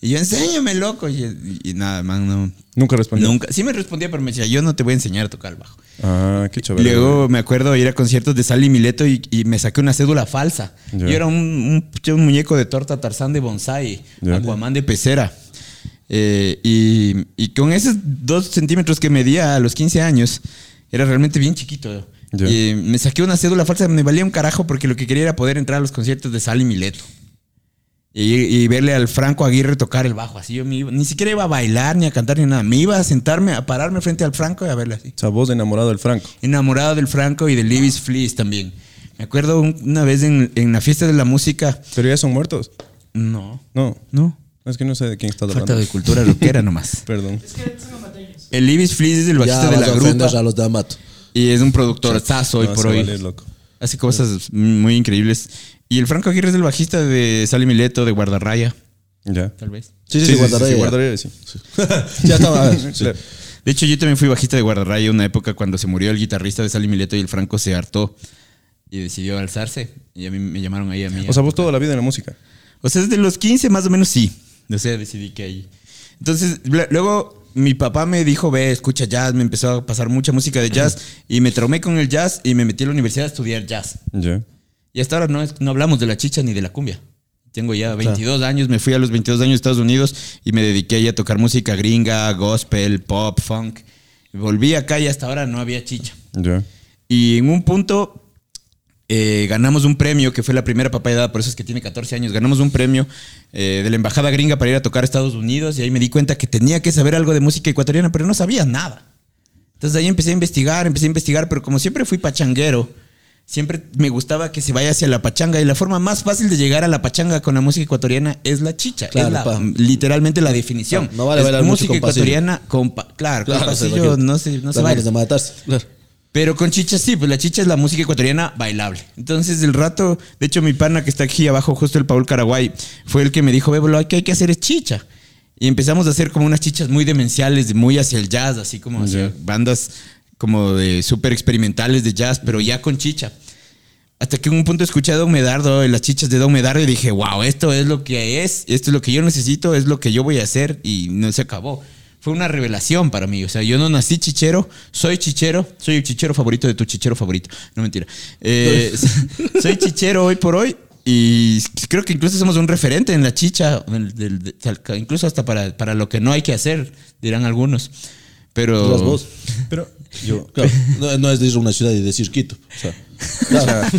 Speaker 3: Y yo, enséñame, loco. Y, y- y nada, man, no.
Speaker 1: Nunca respondió.
Speaker 3: Nunca. Sí me respondía, pero me decía, yo no te voy a enseñar a tocar el bajo.
Speaker 1: Ah, qué
Speaker 3: Y
Speaker 1: chévere.
Speaker 3: luego me acuerdo ir a conciertos de Sally Mileto y, y me saqué una cédula falsa. Yo era un, un- un muñeco de torta Tarzán de bonsai. Aquaman de pecera. Eh, y, y con esos dos centímetros que medía a los 15 años, era realmente bien chiquito. Y me saqué una cédula falsa, me valía un carajo porque lo que quería era poder entrar a los conciertos de Sally Mileto. Y, y verle al Franco Aguirre tocar el bajo. Así yo me iba- ni siquiera iba a bailar ni a cantar ni nada. Me iba a sentarme, a pararme frente al Franco y a verle así
Speaker 1: O sea, vos enamorado del Franco.
Speaker 3: enamorado del Franco y de Levis Fleece también. Me acuerdo un- una vez en, en la fiesta de la música.
Speaker 1: Pero ya son muertos.
Speaker 3: No,
Speaker 1: No.
Speaker 3: no.
Speaker 1: Es que no sé de quién estás
Speaker 3: Falta
Speaker 1: hablando.
Speaker 3: de cultura rockera nomás.
Speaker 1: Perdón.
Speaker 3: El Levis Fleece es el
Speaker 2: Ya
Speaker 3: bajista de la grupa
Speaker 2: a los de Amato.
Speaker 3: y es un productor sazo hoy
Speaker 1: No,
Speaker 3: por hoy.
Speaker 1: vale, loco.
Speaker 3: Hace cosas muy increíbles. Y el Franco Aguirre es el bajista de Sally Mileto, de Guardarraya,
Speaker 1: Ya.
Speaker 3: tal vez.
Speaker 2: Sí, sí, sí, guardaré.
Speaker 1: sí, guardaré, sí.
Speaker 2: Ya estaba. sí.
Speaker 3: De hecho, yo también fui bajista de Guardarraya una época cuando se murió el guitarrista de Sally Mileto y el Franco se hartó y decidió alzarse. Y a mí me llamaron ahí a mí.
Speaker 1: O sea, vos toda la vida en la música.
Speaker 3: O sea, desde los 15 más o menos sí. O sea, decidí que ahí. Entonces, luego mi papá me dijo, ve, escucha jazz, me empezó a pasar mucha música de jazz y me traumé con el jazz y me metí a la universidad a estudiar jazz. Y hasta ahora no, no hablamos de la chicha ni de la cumbia. Tengo ya 22 años, me fui a los 22 años a Estados Unidos y me dediqué a tocar música gringa, gospel, pop, funk. Volví acá y hasta ahora no había chicha.
Speaker 1: Ya.
Speaker 3: Y en un punto eh, ganamos un premio, que fue la primera papaya dada, por eso es que tiene 14 años. Ganamos un premio eh, de la embajada gringa para ir a tocar a Estados Unidos y ahí me di cuenta que tenía que saber algo de música ecuatoriana, pero no sabía nada. Entonces ahí empecé a investigar, empecé a investigar, pero como siempre fui pachanguero, siempre me gustaba que se vaya hacia la pachanga y la forma más fácil de llegar a la pachanga con la música ecuatoriana es la chicha.
Speaker 2: Claro,
Speaker 3: es la- literalmente la definición.
Speaker 2: No, no vale
Speaker 3: Es
Speaker 2: bailar
Speaker 3: música
Speaker 2: con
Speaker 3: ecuatoriana con claro, con
Speaker 2: Claro, se
Speaker 3: pasillo no se, no se baila.
Speaker 2: de matarse. Claro.
Speaker 3: Pero con chicha sí, pues la chicha es la música ecuatoriana bailable. Entonces el rato, de hecho mi pana que está aquí abajo, justo el Paul Caraguay, fue el que me dijo, ve, lo que hay que hacer es chicha. Y empezamos a hacer como unas chichas muy demenciales, muy hacia el jazz, así como hacia bandas como de súper experimentales de jazz, pero ya con chicha. Hasta que en un punto escuché a Don Medardo, las chichas de Don Medardo, y dije, wow, esto es lo que es, esto es lo que yo necesito, es lo que yo voy a hacer, y no se acabó. Fue una revelación para mí. O sea, yo no nací chichero, soy chichero, soy el chichero favorito de tu chichero favorito. No mentira. Eh, soy chichero hoy por hoy. Y creo que incluso somos un referente en la chicha, del- del- de- incluso hasta para, para lo que no hay que hacer, dirán algunos. Pero.
Speaker 2: Las vos.
Speaker 1: Pero yo.
Speaker 2: Claro, no, no es de ir a una ciudad y decir Quito. O sea, claro.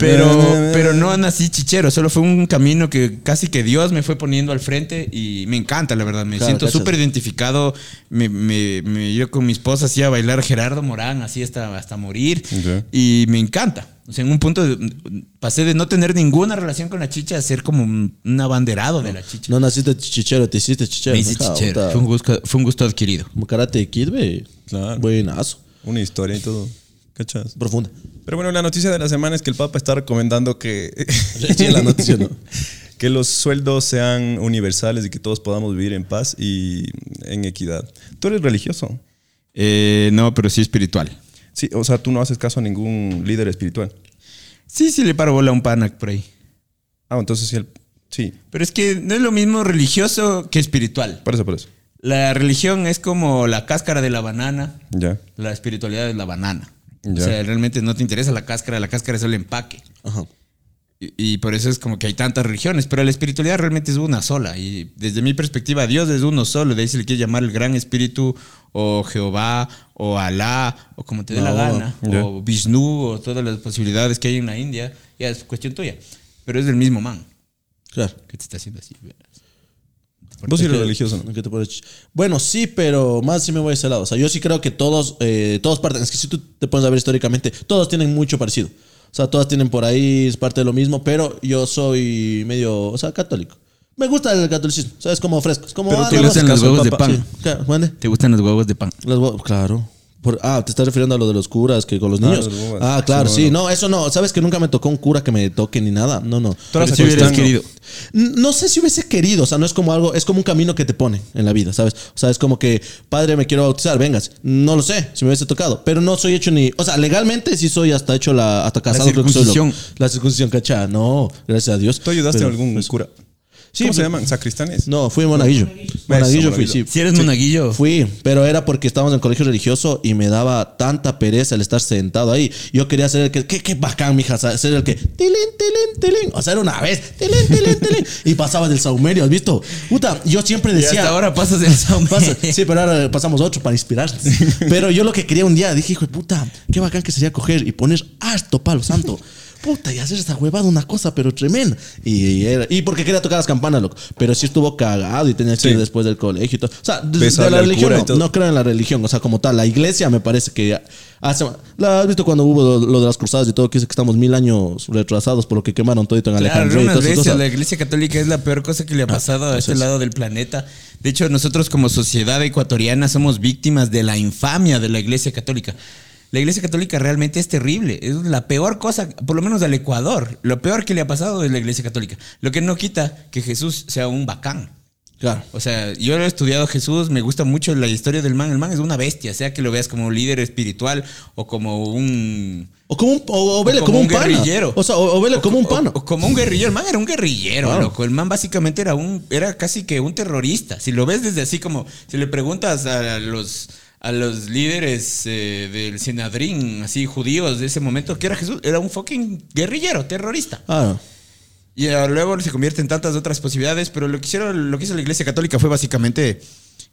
Speaker 3: Pero, pero no nací chichero, solo fue un camino que casi que Dios me fue poniendo al frente y me encanta, la verdad. Me
Speaker 2: Claro,
Speaker 3: siento súper identificado. Me, me, me- yo con mi esposa así a bailar Gerardo Morán, así hasta, hasta morir. Y me encanta. O sea, en un punto de- pasé de no tener ninguna relación con la chicha a ser como un, un abanderado de la chicha.
Speaker 2: No naciste chichero, te hiciste chichero.
Speaker 3: me hice
Speaker 2: Ajá,
Speaker 3: chichero.
Speaker 2: puta.
Speaker 3: Fue un, gusto, fue un gusto adquirido.
Speaker 2: Como karate kid, ve.
Speaker 1: Claro.
Speaker 2: Buenazo.
Speaker 1: Una historia y todo. ¿Cachas?
Speaker 2: Profunda.
Speaker 1: Pero bueno, la noticia de la semana es que el Papa está recomendando que.
Speaker 2: Sí, la noticia, ¿no?
Speaker 1: que los sueldos sean universales y que todos podamos vivir en paz y en equidad. Tú eres religioso.
Speaker 3: Eh, no, pero sí espiritual.
Speaker 1: Sí, o sea, tú no haces caso a ningún líder espiritual.
Speaker 3: Sí, sí le paro bola a un panac por ahí.
Speaker 1: Ah, entonces sí. el- sí,
Speaker 3: Pero es que no es lo mismo religioso que espiritual.
Speaker 1: por eso, por eso.
Speaker 3: La religión es como la cáscara de la banana,
Speaker 1: Ya.
Speaker 3: la espiritualidad es la banana.
Speaker 1: Ya.
Speaker 3: O sea, realmente no te interesa la cáscara, la cáscara es el empaque.
Speaker 2: Ajá.
Speaker 3: Y, y por eso es como que hay tantas religiones, pero la espiritualidad realmente es una sola. Y desde mi perspectiva, Dios es uno solo. De ahí se le quiere llamar el gran espíritu, o Jehová, o Alá, o como te dé la gana,
Speaker 1: ya.
Speaker 3: o Vishnu, o todas las posibilidades que hay en la India. Ya es cuestión tuya. Pero es del mismo man.
Speaker 2: Claro.
Speaker 3: ¿Qué te está haciendo así?
Speaker 1: Vos eres religioso, ¿no?
Speaker 2: te Bueno, sí, pero más sí me voy a ese lado. O sea, yo sí creo que todos, eh, todos parten. Es que si tú te pones a ver históricamente, todos tienen mucho parecido. O sea, todas tienen por ahí, es parte de lo mismo, pero yo soy medio, o sea, católico. Me gusta el catolicismo, o sea, es como fresco. Es como,
Speaker 1: Pero
Speaker 2: ah, no,
Speaker 1: haces
Speaker 3: gustan los huevos de pan.
Speaker 2: sí.
Speaker 3: ¿Te gustan los huevos de pan?
Speaker 2: Huevos, claro. Por- ah, te estás refiriendo a lo de los curas que con los
Speaker 1: Ah,
Speaker 2: niños. Ah, claro,
Speaker 1: Sí.
Speaker 2: No, eso no. Sabes que nunca me tocó un cura que me toque ni nada. No, no.
Speaker 1: Tú eras
Speaker 3: Pero si hubieras querido.
Speaker 2: No sé si hubiese querido, o sea, no es como algo, es como un camino que te pone en la vida, ¿sabes? O sea, es como que, padre, me quiero bautizar, vengas. No lo sé, si me hubiese tocado, pero no soy hecho ni, o sea, legalmente sí soy hasta hecho la, hasta casado. creo que soy lo-
Speaker 3: circuncisión.
Speaker 2: la circuncisión, cacha. No, gracias a Dios.
Speaker 1: ¿Tú ayudaste
Speaker 2: Pero,
Speaker 1: a algún
Speaker 2: pues,
Speaker 1: cura?
Speaker 2: Sí,
Speaker 1: ¿Cómo se llaman? ¿Sacristanes?
Speaker 2: No, fui monaguillo. Monaguillo fui, sí.
Speaker 3: Si eres monaguillo.
Speaker 2: Fui, pero era porque estábamos en el colegio religioso y me daba tanta pereza el estar sentado ahí. Yo quería ser el que, qué, qué bacán, mija, ser el que, tilín, tilín, tilín. O sea, era una vez, tilín, tilín, tilín. Y pasaba del saumerio, ¿has visto? Puta, yo siempre
Speaker 3: Y
Speaker 2: decía.
Speaker 3: hasta ahora pasas el saumerio.
Speaker 2: Sí, pero ahora pasamos otro para inspirarnos. Pero yo lo que quería un día, dije, hijo de puta, qué bacán que sería coger y poner harto palo santo. Puta, y hacer esa huevada una cosa, pero tremenda. Y, era- y porque quería tocar las campanas, loco. Pero sí estuvo cagado y tenía que
Speaker 1: Sí.
Speaker 2: ir después del colegio y todo. O sea, de, de la religión no, no creo en la religión. O sea, como tal, la iglesia me parece que hace... ¿La has visto cuando hubo lo, lo de las cruzadas y todo? Que dice que estamos mil años retrasados por lo que quemaron todo en
Speaker 3: Claro,
Speaker 2: Alejandría y
Speaker 3: iglesia, la iglesia católica es la peor cosa que le ha pasado a este lado del planeta. De hecho, nosotros como sociedad ecuatoriana somos víctimas de la infamia de la iglesia católica. La iglesia católica realmente es terrible. Es la peor cosa, por lo menos del Ecuador. Lo peor que le ha pasado es la iglesia católica. Lo que no quita que Jesús sea un bacán.
Speaker 2: Claro.
Speaker 3: O sea, yo he estudiado a Jesús, me gusta mucho la historia del man. El man es una bestia, sea que lo veas como un líder espiritual o como un...
Speaker 2: O como un, o, o vele
Speaker 3: O
Speaker 2: como,
Speaker 3: como
Speaker 2: un, pana.
Speaker 3: guerrillero.
Speaker 2: O sea, o, vele como un pana.
Speaker 3: o como un guerrillero. El man era un guerrillero,
Speaker 2: Claro.
Speaker 3: loco. El man básicamente era un, era casi que un terrorista. Si lo ves desde así como, si le preguntas a los, a los líderes eh, del Sinadrín, así judíos de ese momento, que era Jesús, era un fucking guerrillero, terrorista.
Speaker 2: Ah,
Speaker 3: Y eh, luego se convierte en tantas otras posibilidades, pero lo que hicieron, lo que hizo la iglesia católica fue básicamente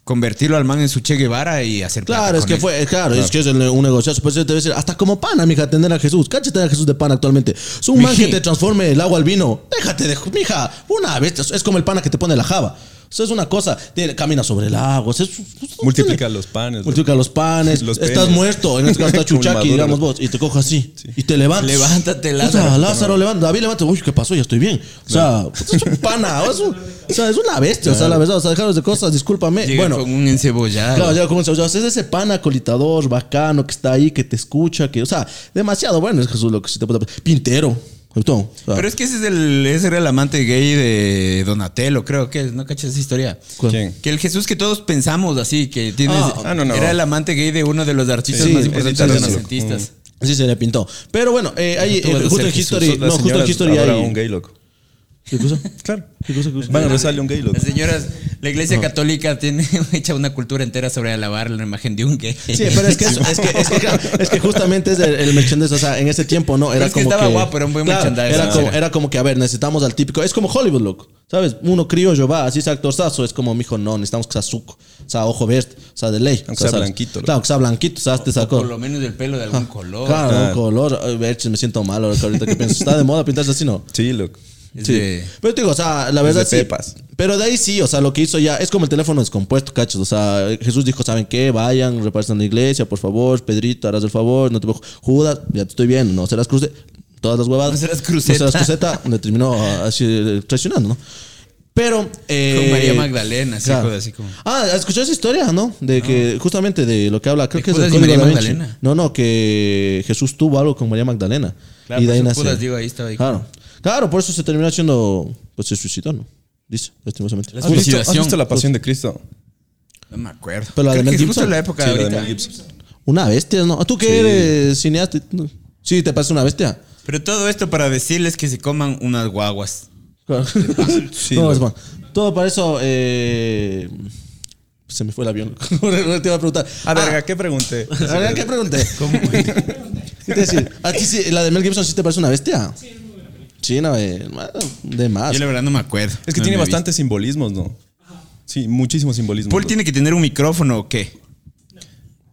Speaker 3: convertirlo al man en su Che Guevara y hacer
Speaker 2: Claro, es que
Speaker 3: él.
Speaker 2: fue, claro, es que es el- un negociazo. Pues te debe ser hasta como pana, mija, tener a Jesús. Cáchate a Jesús de pana actualmente. Es un man que te transforme el agua al vino. Déjate de, mija, una vez. Es como el pana que te pone la java. O sea, es una cosa. Tiene- camina sobre el agua. o sea, es-
Speaker 1: Multiplica los panes.
Speaker 2: Multiplica los panes.
Speaker 1: Los
Speaker 2: estás
Speaker 1: penes.
Speaker 2: muerto. En este caso está Chuchaki, digamos vos. Y te cojo así. Y te levantas.
Speaker 3: Levántate, Lázaro.
Speaker 2: Lázaro, levanta. David, levanta. Uy, ¿qué pasó? Ya estoy bien. O sea, es un pana. Es un- o sea, es una bestia. O sea, la verdad. O sea, dejaros de cosas. Discúlpame.
Speaker 3: Llega
Speaker 2: bueno.
Speaker 3: con un encebollado.
Speaker 2: Claro, ya como se- o sea, es ese pana colitador, bacano, que está ahí, que te escucha, que, o sea, demasiado bueno es Jesús lo que sí te puede Pintero. ¿No? O sea,
Speaker 3: Pero es que ese es el, ese era el amante gay de Donatello, creo que es, ¿no cachas esa historia?
Speaker 1: ¿Quién?
Speaker 3: Que el Jesús que todos pensamos así, que tienes,
Speaker 2: Ah,
Speaker 1: ah, no, no.
Speaker 3: era el amante gay de uno de los artistas
Speaker 2: Sí,
Speaker 3: más
Speaker 2: sí,
Speaker 3: importantes renacentistas.
Speaker 2: Sí, se le pintó. Pero bueno, eh,
Speaker 3: vas
Speaker 2: eh, justo en History. No, justo en History
Speaker 1: ahora
Speaker 2: hay.
Speaker 1: un gay, loco.
Speaker 2: ¿Qué cosa?
Speaker 1: Claro.
Speaker 2: ¿Qué cosa? ¿Qué cosa?
Speaker 1: Van a rezarle a un gay, loco.
Speaker 3: Las señoras, la iglesia católica tiene hecha una cultura entera sobre alabar la imagen de un gay.
Speaker 2: Sí, pero es que, eso- es que, es que, es justamente es el, el merchandise, o sea, en ese tiempo, ¿no? Era
Speaker 3: es que
Speaker 2: como
Speaker 3: estaba
Speaker 2: que,
Speaker 3: guapo, era un buen
Speaker 2: Claro,
Speaker 3: merchandise,
Speaker 2: Era
Speaker 3: ¿no?
Speaker 2: como,
Speaker 3: Era.
Speaker 2: como que, a ver, necesitamos al típico, es como Hollywood, loco, ¿sabes? Uno criollo va, así sea actorzazo, es como, mijo, no, necesitamos que sea suco, o sea, ojo verde, o sea, de ley.
Speaker 1: Aunque
Speaker 2: o sea,
Speaker 1: blanquito, loco.
Speaker 2: Claro, que sea blanquito, o sea, te sacó.
Speaker 3: Por lo menos el pelo de algún color.
Speaker 2: Claro,
Speaker 1: Claro.
Speaker 2: un color, Ay, me siento mal ahora, ahorita que pienso, está de moda pintarse así, ¿no?
Speaker 1: Sí, loco.
Speaker 3: Es
Speaker 2: Sí.
Speaker 3: de-
Speaker 2: Pero te digo, o sea, la verdad
Speaker 1: de
Speaker 2: sí.
Speaker 1: pepas.
Speaker 2: Pero de ahí sí, o sea, lo que hizo ya es como el teléfono descompuesto, cachos. O sea, Jesús dijo, ¿saben qué? Vayan, repartan la iglesia, por favor. Pedrito, harás el favor, no te. Judas, ya te estoy viendo, no serás cruce. Todas las huevadas.
Speaker 3: No serás cruceta.
Speaker 2: No serás cruceta, le terminó así eh, traicionando, ¿no? Pero. eh,
Speaker 3: Con María Magdalena, así,
Speaker 2: claro.
Speaker 3: cosas así como.
Speaker 2: Ah, escuchó esa historia, ¿no? De que justamente de lo que habla, creo
Speaker 3: ¿De
Speaker 2: que es código
Speaker 3: María. Magdalena?
Speaker 2: No, no, que Jesús tuvo algo con María Magdalena.
Speaker 3: Claro,
Speaker 2: y de
Speaker 3: por
Speaker 2: ahí
Speaker 3: eso
Speaker 2: nace.
Speaker 3: Judas, digo, ahí estaba ahí.
Speaker 2: Claro. Claro, por eso se terminó haciendo. Pues se suicidó, ¿no? Dice, lastimosamente.
Speaker 3: La
Speaker 1: ¿Has visto,
Speaker 3: suicidación.
Speaker 1: has visto la pasión de Cristo?
Speaker 3: No me acuerdo.
Speaker 2: Pero la de Mel
Speaker 3: justo
Speaker 2: Gibson.
Speaker 3: en la época
Speaker 1: Sí,
Speaker 3: de
Speaker 1: la de
Speaker 3: ahorita.
Speaker 1: Mel Gibson.
Speaker 2: Una bestia, ¿no? ¿Tú que
Speaker 1: Sí.
Speaker 2: eres cineasta? Sí, te parece una bestia.
Speaker 3: Pero todo esto para decirles que se coman unas guaguas.
Speaker 2: Claro.
Speaker 1: Sí,
Speaker 2: No. Todo para eso. Eh... Se me fue el avión. te iba a preguntar.
Speaker 1: Ah, verga, ¿qué pregunté?
Speaker 2: A ver, ¿qué pregunté? ¿Qué te decir? ¿A ti sí, la de Mel Gibson sí te parece una bestia? Sí, no, eh, de más.
Speaker 3: Yo la verdad no me acuerdo.
Speaker 1: Es que
Speaker 3: No
Speaker 1: tiene bastantes simbolismos, ¿no? Sí, muchísimos simbolismos.
Speaker 3: Paul tiene que tener un micrófono o qué?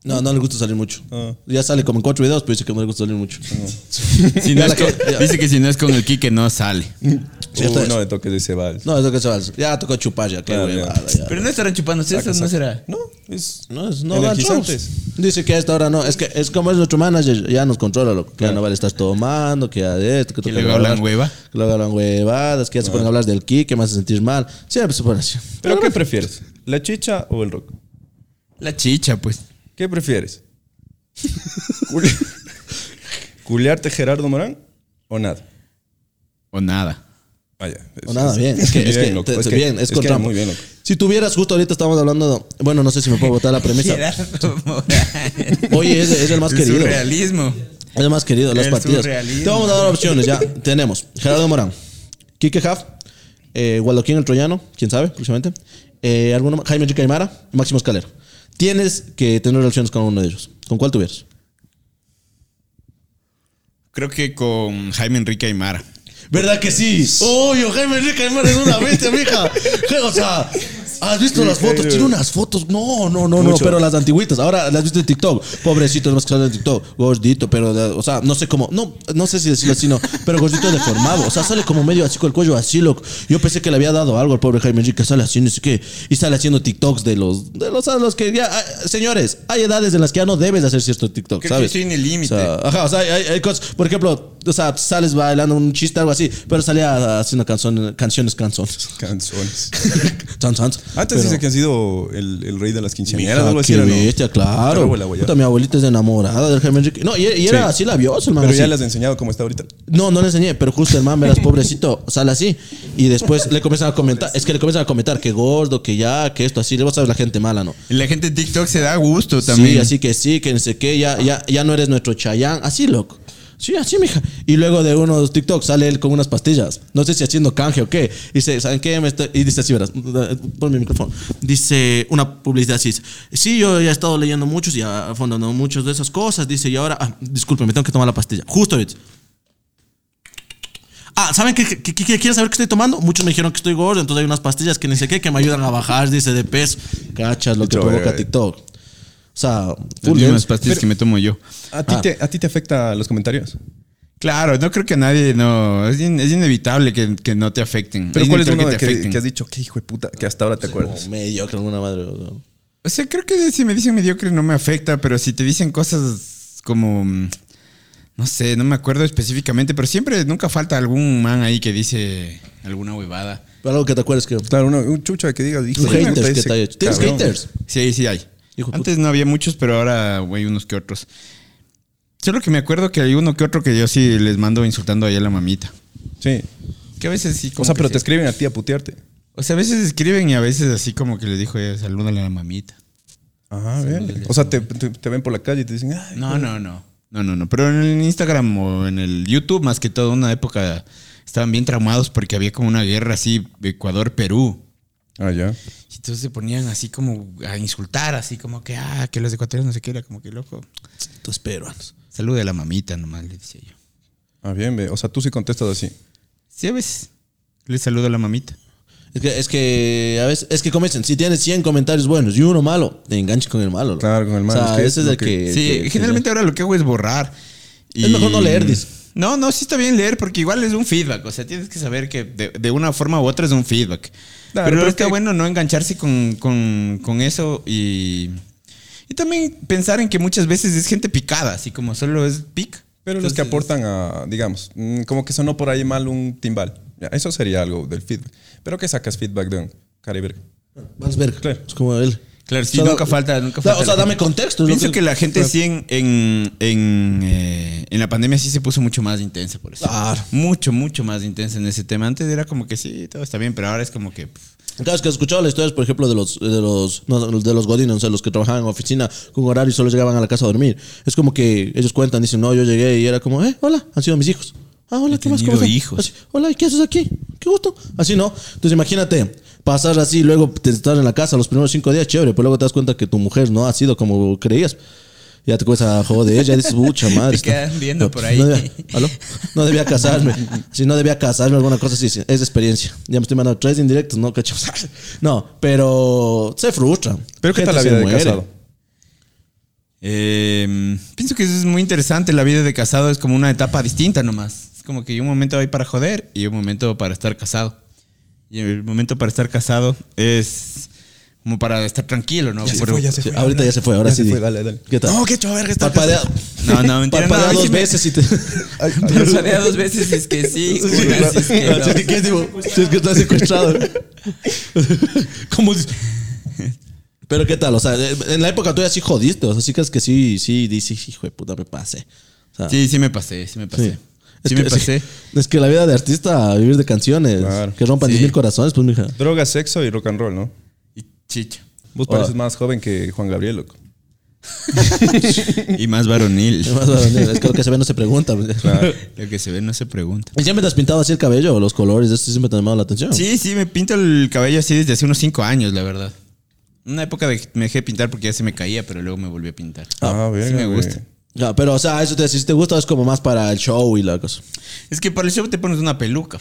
Speaker 2: No, no le gusta salir mucho.
Speaker 1: Ah.
Speaker 2: Ya sale como en cuatro videos, pero dice que no le gusta salir mucho.
Speaker 3: Si no
Speaker 2: Ya
Speaker 3: es
Speaker 2: la
Speaker 3: con-
Speaker 2: que- ya.
Speaker 3: dice que si no es con el Kike no sale.
Speaker 1: Uh,
Speaker 2: es.
Speaker 1: no le toques ese vals.
Speaker 2: No, es lo que se va. Ya tocó chupar ya, qué
Speaker 1: Claro,
Speaker 2: huevada,
Speaker 1: ya.
Speaker 3: Pero no estarán chupando, ¿sí? eso no será.
Speaker 1: No, es.
Speaker 2: No, es, no shows. Dice que a esta hora no. Es que es como es nuestro manager, ya nos controla, loco. Que ya no vale estar tomando, que ya de esto, que,
Speaker 3: Que luego hablan hueva.
Speaker 2: Que luego hablan huevadas, que ya se ponen a hablar del ki, que me hace sentir mal. Siempre se pone así.
Speaker 1: ¿Pero qué prefieres? ¿La chicha o el rock?
Speaker 3: La chicha, pues.
Speaker 1: ¿Qué prefieres? Cul- ¿Culearte Gerardo Morán o nada?
Speaker 3: O nada.
Speaker 1: Vaya.
Speaker 2: O nada, bien. Es que, es
Speaker 1: loco.
Speaker 2: te-
Speaker 1: Es que-
Speaker 2: bien, es,
Speaker 1: es que
Speaker 2: contra.
Speaker 1: muy bien, loco.
Speaker 2: Si tuvieras, justo ahorita estamos hablando, bueno, no sé si me puedo botar la premisa.
Speaker 3: Gerardo Morán.
Speaker 2: Oye, es, es el más
Speaker 3: El
Speaker 2: querido.
Speaker 3: surrealismo.
Speaker 2: Es el más querido, las
Speaker 3: El
Speaker 2: partidas.
Speaker 3: surrealismo.
Speaker 2: Te vamos a dar opciones, ya. Tenemos Gerardo Morán, Quique Jaff, eh, Gualdoquín el Troyano, quién sabe, próximamente. Eh, alguno? Jaime Enrique Aymara y Máximo Escalero. Tienes que tener relaciones con uno de ellos. ¿Con cuál tuvieras?
Speaker 3: Creo que con Jaime Enrique Aymara.
Speaker 2: ¿Verdad que sí? Oye, Jaime Enrique Aymara es una bestia, mija. O sea, ¿has visto las fotos? Tiene unas fotos. No, no, no, no, pero las antiguitas. Ahora las has visto en TikTok. Pobrecito, más que sale en TikTok. Gordito, pero, o sea, no sé cómo. No, no sé si decirlo así, no. Pero gordito deformado. O sea, sale como medio así con el cuello así, loco. Yo pensé que le había dado algo al pobre Jaime Enrique. Sale así, no sé qué. Y sale haciendo TikToks de los. De los, a los que ya. ah, Señores, hay edades en las que ya no debes hacer cierto TikTok,
Speaker 3: que
Speaker 2: ¿sabes?
Speaker 3: estoy en el límite.
Speaker 2: O sea, Ajá, o sea, hay, hay cosas, por ejemplo, o sea, sales bailando un chiste, algo así, pero salía haciendo canciones, canciones.
Speaker 1: Canciones.
Speaker 2: Tan, tan.
Speaker 1: Antes
Speaker 2: Pero-
Speaker 1: dice que han sido el, el rey de las quinceañeras.
Speaker 2: Mija,
Speaker 1: algo así
Speaker 2: qué
Speaker 1: era, ¿no?
Speaker 2: bestia, claro.
Speaker 1: Abuela.
Speaker 2: Puta, mi abuelita es enamorada del Jaime Enrique. No, y, y era
Speaker 1: Sí.
Speaker 2: así labioso el man.
Speaker 1: Pero ya
Speaker 2: así.
Speaker 1: le has enseñado cómo está ahorita.
Speaker 2: No, no le enseñé, pero justo el man, verás, pobrecito, sale así. Y después le comienzan a comentar, es que le comienzan a comentar que gordo, que ya, que esto, así. Le vas a ver la gente mala, ¿no?
Speaker 3: Y la gente de TikTok se da gusto también.
Speaker 2: Sí, así que sí, que no sé qué, ya, ya, ya no eres nuestro chayán. Así, loco. Sí, así, mija. Y luego de unos TikTok sale él con unas pastillas. No sé si haciendo canje o qué. Y dice, ¿saben qué? Me estoy-" Y dice así, verás. Ponme mi micrófono. Dice una publicidad así. Sí, yo ya he estado leyendo muchos y afondando muchas de esas cosas. Dice, y ahora, ah, disculpe, me tengo que tomar la pastilla. Justo ahorita. Ah, ¿saben qué, qué, qué- qué- quieren saber qué estoy tomando? Muchos me dijeron que estoy gordo, entonces hay unas pastillas que ni sé qué que me ayudan a bajar, dice, de peso. Cachas lo que provoca. TikTok. O sea,
Speaker 3: Las
Speaker 2: full
Speaker 3: mismas pastillas que me tomo yo.
Speaker 1: ¿A ti,
Speaker 2: Ah.
Speaker 1: te, ¿A ti te afecta los comentarios?
Speaker 3: Claro, no creo que a nadie, no. Es, in- es inevitable que, que no te afecten.
Speaker 1: Pero ¿cuál es
Speaker 3: inevitable
Speaker 1: uno
Speaker 3: que te
Speaker 1: que,
Speaker 3: afecten.
Speaker 1: que has dicho, qué hijo de puta, que hasta ahora te acuerdas?
Speaker 2: Como mediocre alguna madre. o sea.
Speaker 3: O sea, creo que si me dicen mediocre no me afecta, pero si te dicen cosas como. No sé, no me acuerdo específicamente, pero siempre, nunca falta algún man ahí que dice alguna huevada.
Speaker 2: Pero algo que te acuerdes que.
Speaker 1: Claro, uno- un chucha que diga, hijo
Speaker 2: haters que te haya hecho. ¿Tienes haters?
Speaker 3: Sí, sí hay.
Speaker 2: Hijo
Speaker 3: Antes no había muchos, pero ahora hay unos que otros. Solo que me acuerdo que hay uno que otro que yo sí les mando insultando ahí a la mamita.
Speaker 1: Sí.
Speaker 3: Que a veces sí. como
Speaker 1: O sea, pero
Speaker 3: sí.
Speaker 1: te escriben a ti a putearte.
Speaker 3: O sea, a veces escriben y a veces así como que le dijo, eh, salúdale a la mamita.
Speaker 1: Ajá, bien. O sea, te, te- te ven por la calle y te dicen, ay,
Speaker 3: No, no, no. No, no, no. Pero en el Instagram o en el YouTube, más que todo, una época estaban bien traumados porque había como una guerra así, Ecuador-Perú.
Speaker 1: Ah, ya.
Speaker 3: Y entonces se ponían así como a insultar, así como que, ah, que los ecuatorianos no sé qué, era como que loco.
Speaker 2: Estos peruanos.
Speaker 3: Salude a la mamita nomás, le decía yo.
Speaker 1: Ah, bien, ve. O sea, tú sí contestas así.
Speaker 3: Sí, a veces. Le saludo a la mamita.
Speaker 2: Es que, es que a veces, es que como dicen, si tienes 100 comentarios buenos y uno malo, te enganches con el malo. loco.
Speaker 1: Claro, con el malo.
Speaker 2: O sea,
Speaker 1: Es que
Speaker 2: ese es el
Speaker 1: que-
Speaker 2: que.
Speaker 3: Sí,
Speaker 2: que- que-
Speaker 3: generalmente ahora lo que hago es borrar.
Speaker 2: Es mejor no leer, dice.
Speaker 3: No, no, sí está bien leer porque igual es un feedback. O sea, tienes que saber que de, de una forma u otra es un feedback.
Speaker 1: Claro,
Speaker 3: pero
Speaker 1: pero
Speaker 3: está
Speaker 1: es que-
Speaker 3: bueno no engancharse con, con- con eso y, y también pensar en que muchas veces es gente picada, así como solo es pic.
Speaker 1: Pero los que aportan a, digamos, mm, como que sonó por ahí mal un timbal. Ya, eso sería algo del feedback. Pero que sacas feedback de un cariberga.
Speaker 2: Vas a ver.
Speaker 1: Claro.
Speaker 2: Es como él.
Speaker 3: Claro, sí,
Speaker 2: O sea,
Speaker 3: nunca falta, nunca
Speaker 2: o sea,
Speaker 3: falta.
Speaker 2: o sea, dame contexto,
Speaker 3: Pienso
Speaker 2: que-
Speaker 3: que la gente sí en, en, en, eh, en la pandemia sí se puso mucho más intensa por eso.
Speaker 2: Claro.
Speaker 3: Mucho, mucho más intensa en ese tema. Antes era como que sí, todo está bien, pero ahora es como que... pff,
Speaker 2: Claro, es que has escuchado las historias, por ejemplo, de los, de los, no, de los godines, o sea, los que trabajaban en oficina con horario y solo llegaban a la casa a dormir. Es como que ellos cuentan, dicen, no, yo llegué y era como, eh, hola, han sido mis hijos. Ah, hola,
Speaker 3: He
Speaker 2: ¿qué más? ¿Cómo
Speaker 3: hijos.
Speaker 2: Así, hola, ¿y qué haces aquí? Qué gusto. Así no. Entonces imagínate, pasar así, luego te estás en la casa los primeros cinco días, chévere, pero luego te das cuenta que tu mujer no ha sido como creías. Ya te cuesta joder, ya dices, mucha madre.
Speaker 3: Te
Speaker 2: está-
Speaker 3: quedan viendo por ahí.
Speaker 2: No debía, ¿aló? No debía casarme. Si no debía casarme, alguna cosa así. sí, Es experiencia. Ya me estoy mandando tres indirectos, no, cacho. No, pero se frustra.
Speaker 1: Pero ¿qué
Speaker 2: Gente
Speaker 1: tal la vida de casado?
Speaker 3: Eh, pienso que eso es muy interesante. La vida de casado es como una etapa distinta nomás. Es como que hay un momento ahí para joder y un momento para estar casado. Y el momento para estar casado es como para estar tranquilo, ¿no?
Speaker 2: Sí, ahorita ya se fue, ahora
Speaker 1: Ya
Speaker 2: sí.
Speaker 1: se fue,
Speaker 2: di.
Speaker 1: dale, dale.
Speaker 2: ¿Qué tal?
Speaker 1: No, qué está
Speaker 2: Parpadea,
Speaker 3: No, no, mentira.
Speaker 2: parpadea
Speaker 3: no,
Speaker 2: dos
Speaker 3: sí
Speaker 2: veces y te.
Speaker 3: Parpadea dos veces si es que sí. una si es que no.
Speaker 2: Si es que, tipo, si es que estás secuestrado. ¿Cómo dices? Pero qué tal, o sea, en la época tú ya sí jodiste, o sea, sí crees que sí, sí, dices, hijo de puta, me pasé. O sea,
Speaker 3: Sí, sí me pasé, sí me pasé.
Speaker 2: Sí.
Speaker 3: Sí,
Speaker 2: Es
Speaker 3: me
Speaker 2: que-
Speaker 3: pasé.
Speaker 2: Es que, es que la vida de artista, vivir de canciones,
Speaker 1: Claro.
Speaker 2: que rompan
Speaker 3: Sí.
Speaker 2: 10 mil corazones, pues, mija.
Speaker 1: Droga, sexo y rock and roll, ¿no?
Speaker 3: Y chicha.
Speaker 1: Vos pareces más joven que Juan Gabriel, loco.
Speaker 3: Y más varonil.
Speaker 2: Es más varonil, es que lo que se ve no se pregunta. pues.
Speaker 3: Lo que se ve no se pregunta.
Speaker 2: ¿Y siempre te has pintado así el cabello o los colores? Esto siempre te ha llamado la atención.
Speaker 3: Sí, sí, me pinto el cabello así desde hace unos cinco años, la verdad. Una época de- me dejé pintar porque ya se me caía, pero luego me volví a pintar.
Speaker 1: Ah,
Speaker 3: sí
Speaker 1: verga,
Speaker 3: me gusta.
Speaker 2: Ya, pero, o sea, eso te, si te gusta es como más para el show y la cosa.
Speaker 3: Es que para el show te pones una peluca.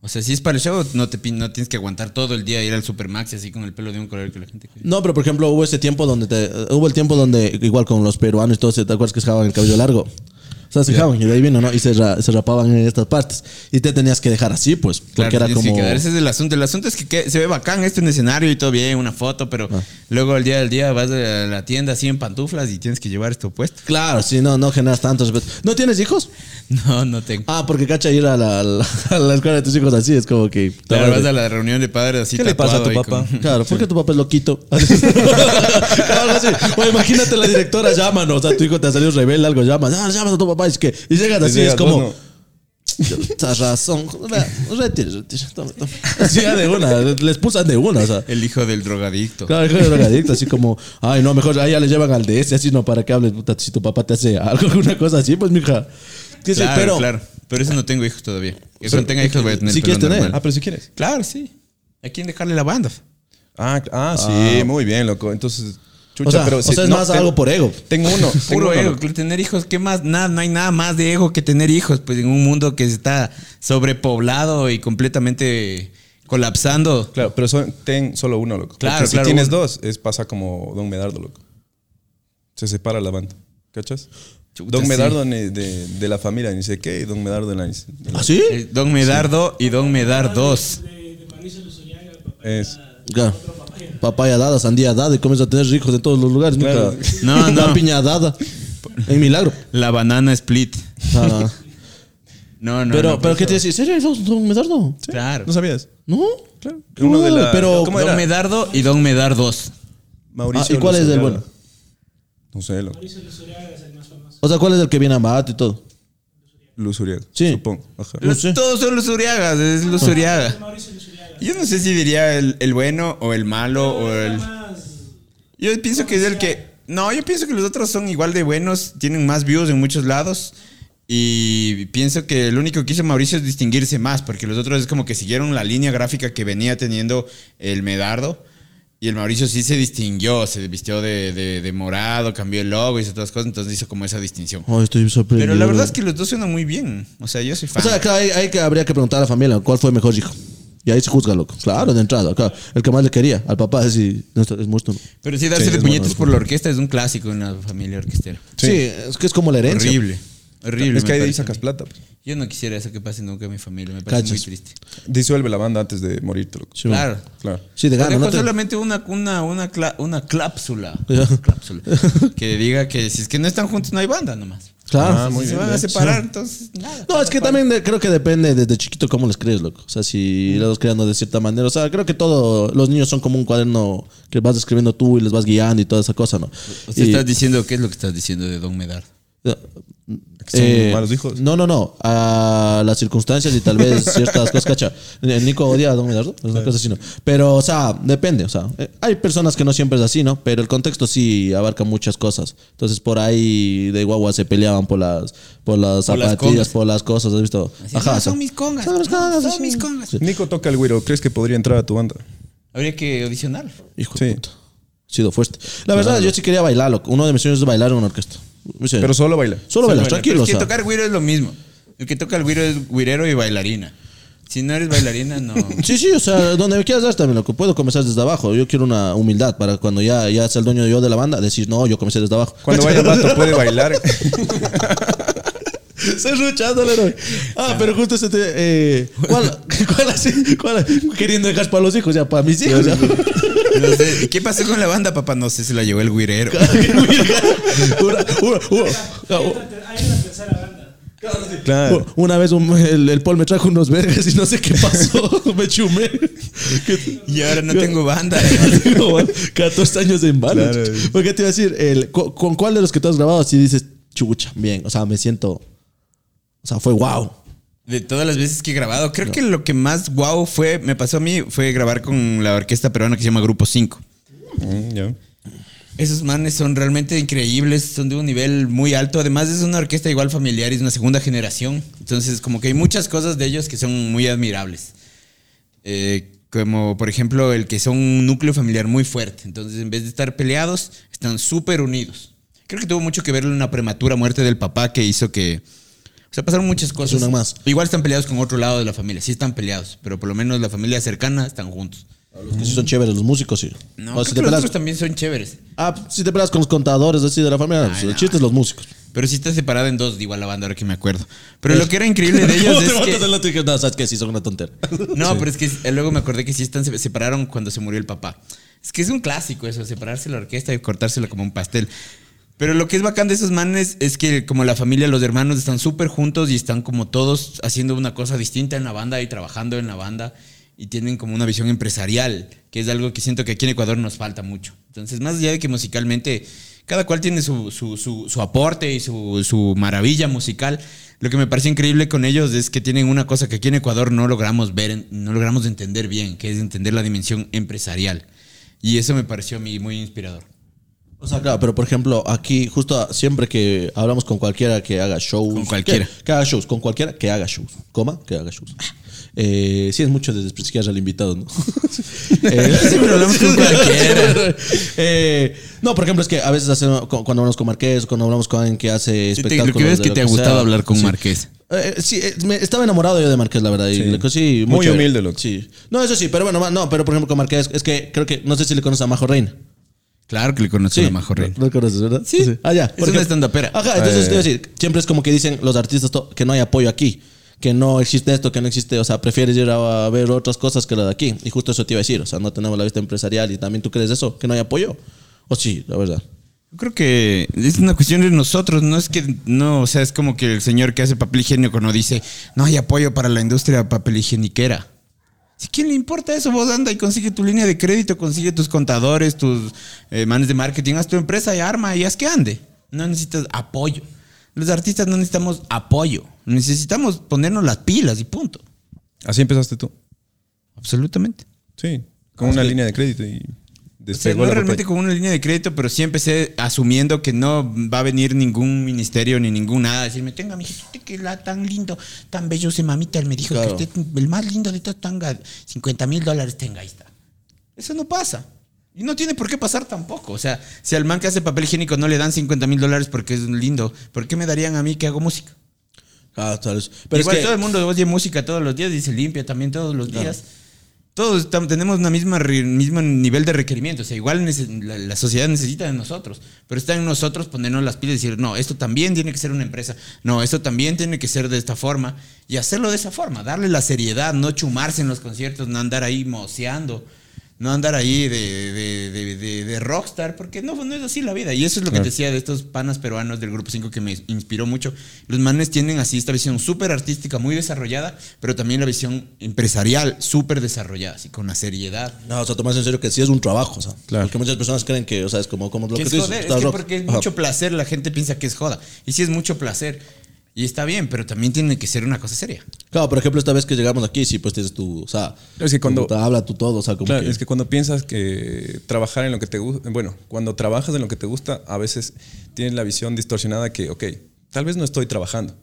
Speaker 3: O sea, si es para el show, no, te, no tienes que aguantar todo el día ir al Supermax así con el pelo de un color que la gente...
Speaker 2: No, pero por ejemplo, hubo ese tiempo donde te, hubo el tiempo donde, igual con los peruanos y todo, ¿te acuerdas que se dejaban el cabello largo? Sea, se dejaban y de ahí vino, ¿no? Y se, ra- se rapaban en estas partes. Y te tenías que dejar así, pues. Porque era
Speaker 3: tienes
Speaker 2: como.
Speaker 3: que quedar. Ese es el asunto. El asunto es que, que se ve bacán esto en escenario y todo bien, una foto, pero luego al día del día vas a la tienda así en pantuflas y tienes que llevar esto puesto.
Speaker 2: Claro, sí, no, no generas tanto respeto. ¿No tienes hijos?
Speaker 3: No, no tengo.
Speaker 2: Ah, porque cacha ir a la, a la- a la escuela de tus hijos así, es como que.
Speaker 3: Claro, vas a la reunión de padres así
Speaker 1: ¿Qué le pasa a tu
Speaker 3: tatuado
Speaker 1: papá?
Speaker 3: con-
Speaker 2: Claro, ¿por qué tu papá es loquito? algo así. O imagínate la directora llámanos, o sea, tu hijo te ha salido rebelde, algo llamas, ah, llamas a tu papá, es que, y llegan así,
Speaker 1: Digas,
Speaker 2: es como, tienes razón, Vea, retire, retire, tome, tome. Así de una, les pulsan de una, o sea.
Speaker 3: El hijo del drogadicto.
Speaker 2: Claro, hijo de drogadicto, así como, ay, no, mejor ahí ya le llevan al DS, así no, para que hables, puta, si tu papá te hace algo, una cosa así, pues, mija. ¿Qué sé?
Speaker 3: Claro,
Speaker 2: pero,
Speaker 3: claro. Pero eso no tengo hijos todavía. Que cuando tenga hijos voy a tener
Speaker 2: ¿sí
Speaker 3: pelo
Speaker 2: quieres tener?
Speaker 3: normal.
Speaker 1: Ah, pero si quieres.
Speaker 3: Claro, sí. ¿A quién dejarle la banda?
Speaker 1: Ah, ah, sí, muy bien, loco. Entonces, chucha,
Speaker 2: o sea,
Speaker 1: pero
Speaker 2: o
Speaker 1: si-
Speaker 2: sea, es
Speaker 1: no,
Speaker 2: más algo por ego.
Speaker 1: Tengo uno. tengo
Speaker 3: Puro
Speaker 1: uno,
Speaker 3: ego. Tener hijos, ¿qué más? Nada, no hay nada más de ego que tener hijos. Pues en un mundo que está sobrepoblado y completamente colapsando.
Speaker 1: Claro, pero son- ten solo uno, loco.
Speaker 3: Claro,
Speaker 1: Porque si
Speaker 3: claro,
Speaker 1: tienes
Speaker 3: uno.
Speaker 1: dos, es pasa como Don Medardo, loco. Se separa la banda. ¿Cachas?
Speaker 3: Chuta,
Speaker 1: Don. Medardo de, de la familia, ni sé qué, y Don Medardo de la. de la-
Speaker 2: ¿Ah, sí?
Speaker 3: Eh, Don Medardo y Don Medar 2.
Speaker 4: De, de Mauricio Luzuriaga, el papá
Speaker 1: Es.
Speaker 2: Claro. Papaya dada, sandía dada, y comienzas a tener hijos en todos los lugares.
Speaker 1: Claro.
Speaker 2: Nunca.
Speaker 3: No, no.
Speaker 2: La piña dada. En milagro.
Speaker 3: La banana split.
Speaker 2: Ah,
Speaker 3: No, no.
Speaker 2: pero,
Speaker 3: no,
Speaker 2: pero
Speaker 3: pues,
Speaker 2: ¿qué te decís? ¿Serio? ¿Don, don Medardo?
Speaker 3: Claro.
Speaker 1: ¿No sabías?
Speaker 2: ¿No?
Speaker 1: Claro. Uno de la.
Speaker 2: pero-
Speaker 1: ¿Cómo
Speaker 3: Don
Speaker 1: era?
Speaker 3: Medardo y Don Medar 2.
Speaker 1: Mauricio.
Speaker 2: Ah, ¿y cuál es el
Speaker 1: Luzuriaga.
Speaker 2: bueno?
Speaker 1: No sé, loco.
Speaker 4: Mauricio Luzuriaga es el más famoso.
Speaker 2: O sea, ¿cuál es el que viene a Mahat y todo?
Speaker 1: Luz Uriaga.
Speaker 2: Sí.
Speaker 1: Supongo. Ajá.
Speaker 3: Todos son los Uriagas, es los Uriaga.
Speaker 4: Mauricio Luzuriaga.
Speaker 3: Yo no sé si diría el, el bueno o el malo o el. Yo pienso que es el que No, yo pienso que los otros son igual de buenos, tienen más views en muchos lados. Y pienso que lo único que hizo Mauricio es distinguirse más, porque los otros es como que siguieron la línea gráfica que venía teniendo el Medardo. Y el Mauricio sí se distinguió, se vistió de, de- de morado, cambió el logo y esas otras cosas, entonces hizo como esa distinción.
Speaker 2: Oh, estoy sorprendido.
Speaker 3: Pero la verdad es que los dos suenan muy bien. O sea, yo soy
Speaker 2: O
Speaker 3: fan.
Speaker 2: sea, claro, ahí, ahí que habría que preguntar a la familia cuál fue mejor hijo. Y ahí se juzga, loco. Claro, de entrada. Claro. El que más le quería. Al papá es, no, está- es muerto. ¿no?
Speaker 3: Pero sí, darse
Speaker 1: Sí,
Speaker 3: de
Speaker 1: es
Speaker 3: puñetes por la orquesta es un clásico en la familia orquestera.
Speaker 2: Sí. es que es como la herencia.
Speaker 3: Horrible. Horrible.
Speaker 1: es que ahí
Speaker 3: parece
Speaker 1: sacas plata. pues.
Speaker 3: Yo no quisiera eso que pase nunca en mi familia. Me parece
Speaker 2: Cachas.
Speaker 3: muy triste.
Speaker 1: Disuelve la banda antes de morirte, loco.
Speaker 2: Sí,
Speaker 3: claro.
Speaker 1: Claro.
Speaker 2: Sí, de gana. No te-
Speaker 3: solamente una, una, una, cla- una clápsula.
Speaker 2: Ya.
Speaker 3: Clápsula. que diga que si es que no están juntos no hay banda nomás.
Speaker 2: Claro.
Speaker 1: Ah, muy
Speaker 3: se
Speaker 1: bien,
Speaker 3: van a separar, entonces nada.
Speaker 2: No, es que también de- creo que depende desde chiquito cómo les crees, loco. O sea, si los vas creando de cierta manera. O sea, creo que todo, los niños son como un cuaderno que vas escribiendo tú y les vas guiando y toda esa cosa, ¿no?
Speaker 3: O sea,
Speaker 2: Y-
Speaker 3: estás diciendo, ¿qué es lo que estás diciendo de Don Medar?
Speaker 1: Que son malos hijos.
Speaker 2: No, no, no. A las circunstancias y tal vez ciertas cosas, cacha. El Nico odia a Don Medardo, es una cosa así, ¿no? Pero, o sea, depende, o sea, eh, hay personas que no siempre es así, ¿no? Pero el contexto sí abarca muchas cosas. Entonces, por ahí de guagua se peleaban por las, por las
Speaker 3: Por las
Speaker 2: zapatillas,
Speaker 3: congas.
Speaker 2: por las cosas, ¿has visto?
Speaker 3: Así, no, son mis congas.
Speaker 2: Son mis congas,
Speaker 3: Son mis congas.
Speaker 2: Sí.
Speaker 1: Nico toca el güiro. ¿Crees que podría entrar a tu banda?
Speaker 3: Habría que audicionar.
Speaker 2: Hijo
Speaker 1: Sí.
Speaker 2: de puta. Ha sido fuerte. La verdad, yo sí quería bailar. Uno de mis sueños es bailar en una orquesta.
Speaker 1: Pero solo baila.
Speaker 2: Solo bailar,
Speaker 3: Pero
Speaker 2: tranquilo, o
Speaker 3: Es que tocar güiro es lo mismo. El que toca el güiro es güirero y bailarina. Si no eres bailarina, no.
Speaker 2: Sí, sí, o sea, donde me quieras dar también, loco. Puedo comenzar desde abajo. Yo quiero una humildad para cuando ya, ya sea el dueño yo de la banda, decir, no, yo comencé desde abajo.
Speaker 1: Cuando vaya vato puede bailar.
Speaker 2: Se ruchándole, ¿no? Ah, pero justo ese te, eh, ¿cuál, cuál así? ¿Cuál? Queriendo dejar para los hijos, ya, para mis hijos. Ya.
Speaker 3: No sé, ¿y ¿Qué pasó con la banda, papá? No sé, se la llevó el güirero.
Speaker 2: Una- una- una-
Speaker 4: Hay una tercera banda.
Speaker 1: Claro.
Speaker 2: Una vez un- el, el Paul me trajo unos vergas y no sé qué pasó. me chumé. Que-
Speaker 3: Y ahora no tengo banda.
Speaker 2: Tengo, man, 14 años en bala.
Speaker 1: Claro.
Speaker 2: ¿Por qué te iba a decir? El, ¿con, con cuál de los que tú has grabado si dices, chucha, bien? O sea, me siento. O sea, fue wow.
Speaker 3: De todas las veces que he grabado, creo que lo que más guau fue, me pasó a mí, fue grabar con la orquesta peruana que se llama Grupo 5.
Speaker 1: Mm.
Speaker 3: Esos manes son realmente increíbles, son de un nivel muy alto. Además, es una orquesta igual familiar y es una segunda generación. Entonces, como que hay muchas cosas de ellos que son muy admirables. Eh, como, por ejemplo, el que son un núcleo familiar muy fuerte. Entonces, en vez de estar peleados, están súper unidos. Creo que tuvo mucho que ver una prematura muerte del papá que hizo que. O sea, pasaron muchas cosas.
Speaker 2: más.
Speaker 3: Igual están peleados con otro lado de la familia. Sí están peleados, pero por lo menos la familia cercana están juntos.
Speaker 2: Los que sí son chéveres, los músicos, sí.
Speaker 3: No, creo
Speaker 2: si
Speaker 3: que los otros también son chéveres.
Speaker 2: Ah, si te peleas con los contadores así de la familia, pues, el
Speaker 3: no.
Speaker 2: chiste es los músicos.
Speaker 3: Pero sí está separada en dos, igual la banda, ahora que me acuerdo. Pero lo que era increíble de ellos
Speaker 2: ¿Cómo te
Speaker 3: es
Speaker 2: matas
Speaker 3: que...
Speaker 2: el otro y que, no, sabes que sí son una tontera.
Speaker 3: No, pero es que eh, luego me acordé que sí están, se separaron cuando se murió el papá. Es que es un clásico eso, separarse la orquesta y cortársela como un pastel. Pero lo que es bacán de esos manes es que como la familia, los hermanos están súper juntos y están como todos haciendo una cosa distinta en la banda y trabajando en la banda y tienen como una visión empresarial, que es algo que siento que aquí en Ecuador nos falta mucho. Entonces, más allá de que musicalmente cada cual tiene su, su, su, su aporte y su, maravilla musical, lo que me parece increíble con ellos es que tienen una cosa que aquí en Ecuador no logramos ver, no logramos entender bien, que es entender la dimensión empresarial. Y eso me pareció a mí muy inspirador.
Speaker 2: O sea, claro, pero por ejemplo, aquí, justo siempre que hablamos con cualquiera que haga shows.
Speaker 3: Con cualquiera.
Speaker 2: Que, que haga shows, con cualquiera que haga shows. Coma, que haga shows. Eh, sí, es mucho de desprestigiar al invitado, ¿no? Eh,
Speaker 3: Siempre hablamos con cualquiera.
Speaker 2: Eh, no, por ejemplo, es que a veces hacemos, cu- cuando hablamos con Marqués, cuando hablamos con alguien que hace
Speaker 3: Sí, te-
Speaker 2: espectáculos.
Speaker 3: lo que es que te ha gustado
Speaker 2: sea.
Speaker 3: hablar con
Speaker 2: Sí.
Speaker 3: Marqués.
Speaker 2: Eh, sí, eh, me- estaba enamorado yo de Marqués, la verdad. y
Speaker 1: Sí.
Speaker 2: le- sí,
Speaker 1: Muy
Speaker 2: chévere.
Speaker 1: humilde, loco.
Speaker 2: Sí. No, eso sí, pero bueno, no, pero por ejemplo con Marqués, es que creo que, no sé si le conoces a Majo Reina.
Speaker 3: Claro que le conozco a Majo Reina.
Speaker 2: No lo conoces, ¿verdad?
Speaker 3: Sí.
Speaker 2: Ah, ya.
Speaker 3: Es
Speaker 2: Porque-
Speaker 3: una estandapera.
Speaker 2: Ajá, entonces
Speaker 1: Eh.
Speaker 2: te iba a decir, siempre es como que dicen los artistas que no hay apoyo aquí, que no existe esto, que no existe, o sea, prefieres ir a, a ver otras cosas que lo de aquí. Y justo eso te iba a decir, o sea, no tenemos la vista empresarial y también tú crees eso, que no hay apoyo. O sí, la verdad.
Speaker 3: Yo creo que es una cuestión de nosotros, no es que, no, o sea, es como que el señor que hace papel higiénico no dice, no hay apoyo para la industria papel higieniquera. ¿Si quién le importa eso? Vos anda y consigue tu línea de crédito, consigue tus contadores, tus eh, manes de marketing, haz tu empresa y arma y haz que ande. No necesitas apoyo. Los artistas no necesitamos apoyo. Necesitamos ponernos las pilas y punto.
Speaker 1: Así empezaste tú.
Speaker 3: Absolutamente.
Speaker 1: Sí. Con una línea de crédito y
Speaker 3: O sea,
Speaker 1: despegó
Speaker 3: no
Speaker 1: la
Speaker 3: realmente con una línea de crédito, pero sí empecé asumiendo que no va a venir ningún ministerio ni ningún nada. a Decirme, tenga, mijito, usted que la tan lindo, tan bello ese mamita. Él me dijo
Speaker 2: Claro.
Speaker 3: que usted, el más lindo de todos, tenga 50 mil dólares, tenga, ahí está. Eso no pasa. Y no tiene por qué pasar tampoco. O sea, si al man que hace papel higiénico no le dan 50 mil dólares porque es lindo, ¿por qué me darían a mí que hago música?
Speaker 2: Ah, tal vez. Pero
Speaker 3: Igual
Speaker 2: es que,
Speaker 3: todo el mundo oye música todos los días y se limpia también todos los días. Todos tenemos re- mismo nivel de requerimiento. O sea, igual la, la sociedad necesita de nosotros. Pero está en nosotros ponernos las pilas y decir, no, esto también tiene que ser una empresa. No, esto también tiene que ser de esta forma. Y hacerlo de esa forma. Darle la seriedad, no chumarse en los conciertos, no andar ahí moceando. No andar ahí de, de, de- de- de rockstar, porque no, no es así la vida. Y eso es lo que te decía de estos panas peruanos del Grupo 5 que me inspiró mucho. Los manes tienen así esta visión súper artística, muy desarrollada, pero también la visión empresarial súper desarrollada, así con la seriedad.
Speaker 2: no, o sea, tomas en serio que sí es un trabajo, o sea.
Speaker 1: Claro.
Speaker 2: Porque muchas personas creen que, o sea, es como, como lo
Speaker 3: Que
Speaker 2: que
Speaker 3: es
Speaker 2: tú dices.
Speaker 3: joder, es que porque es mucho placer, la gente piensa que es joda. Y sí es mucho placer. Y está bien, pero también tiene que ser una cosa seria.
Speaker 2: Claro, por ejemplo, esta vez que llegamos aquí, sí, pues tienes tu, o sea,
Speaker 1: Es que cuando-
Speaker 2: tu- habla tú todo, o sea, como
Speaker 1: Claro,
Speaker 2: que,
Speaker 1: es que cuando piensas que trabajar en lo que te gusta, bueno, cuando trabajas en lo que te gusta, a veces tienes la visión distorsionada que, ok, tal vez no estoy trabajando.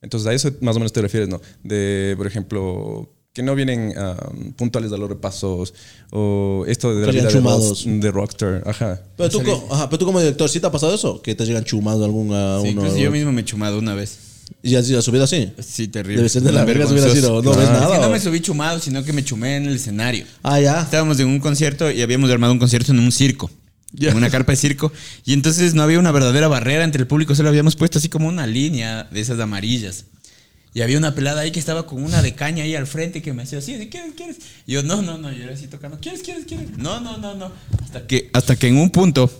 Speaker 1: Entonces a eso más o menos te refieres, ¿no? De, por ejemplo, que no vienen ah, puntuales a los repasos o esto de la vida de, rock- de rockstar. Ajá.
Speaker 2: Pero tú, ajá, pero tú como director, ¿sí te ha pasado eso? Que te llegan chumados algún a
Speaker 3: Sí,
Speaker 2: uno.
Speaker 3: incluso yo mismo me he chumado una vez.
Speaker 2: ¿Y has, has subido así?
Speaker 3: Sí, terrible.
Speaker 2: Debe ser de la verga si hubiera sido, no ves
Speaker 3: Es
Speaker 2: nada.
Speaker 3: que no me subí chumado, sino que me chumé en el escenario.
Speaker 2: Ah, ya.
Speaker 3: Estábamos en un concierto y habíamos armado un concierto en un circo. En una carpa de circo. Y entonces no había una verdadera barrera entre el público, solo habíamos puesto así como una línea de esas amarillas. Y había una pelada ahí que estaba con una de caña ahí al frente que me hacía así, ¿de ¿quieres, quieres? Y yo, no, no, no, yo era así tocando, ¿quieres, quieres, quieres? No, no, no, no. Hasta que, hasta que en un punto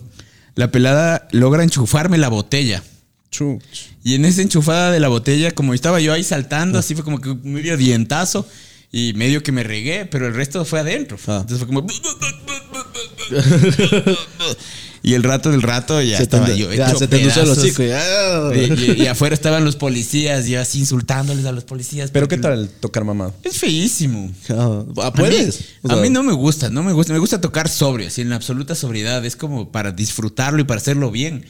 Speaker 3: la pelada logra enchufarme la botella.
Speaker 1: Chu.
Speaker 3: Y en esa enchufada de la botella, como estaba yo ahí saltando, así fue como que medio dientazo y medio que me regué, pero el resto fue adentro.
Speaker 2: Ah.
Speaker 3: Entonces fue como. y el rato del rato ya
Speaker 2: Se te,
Speaker 3: estaba yo.
Speaker 2: ya, se te el hocico.
Speaker 3: De- y, y afuera estaban los policías, y yo así insultándoles a los policías.
Speaker 1: Pero ¿qué tal tocar mamado?
Speaker 3: Es feísimo.
Speaker 2: Ah, ¿Puedes?
Speaker 3: A mí, a mí no me gusta, no me gusta. Me gusta tocar sobrio, así en la absoluta sobriedad. Es como para disfrutarlo y para hacerlo bien.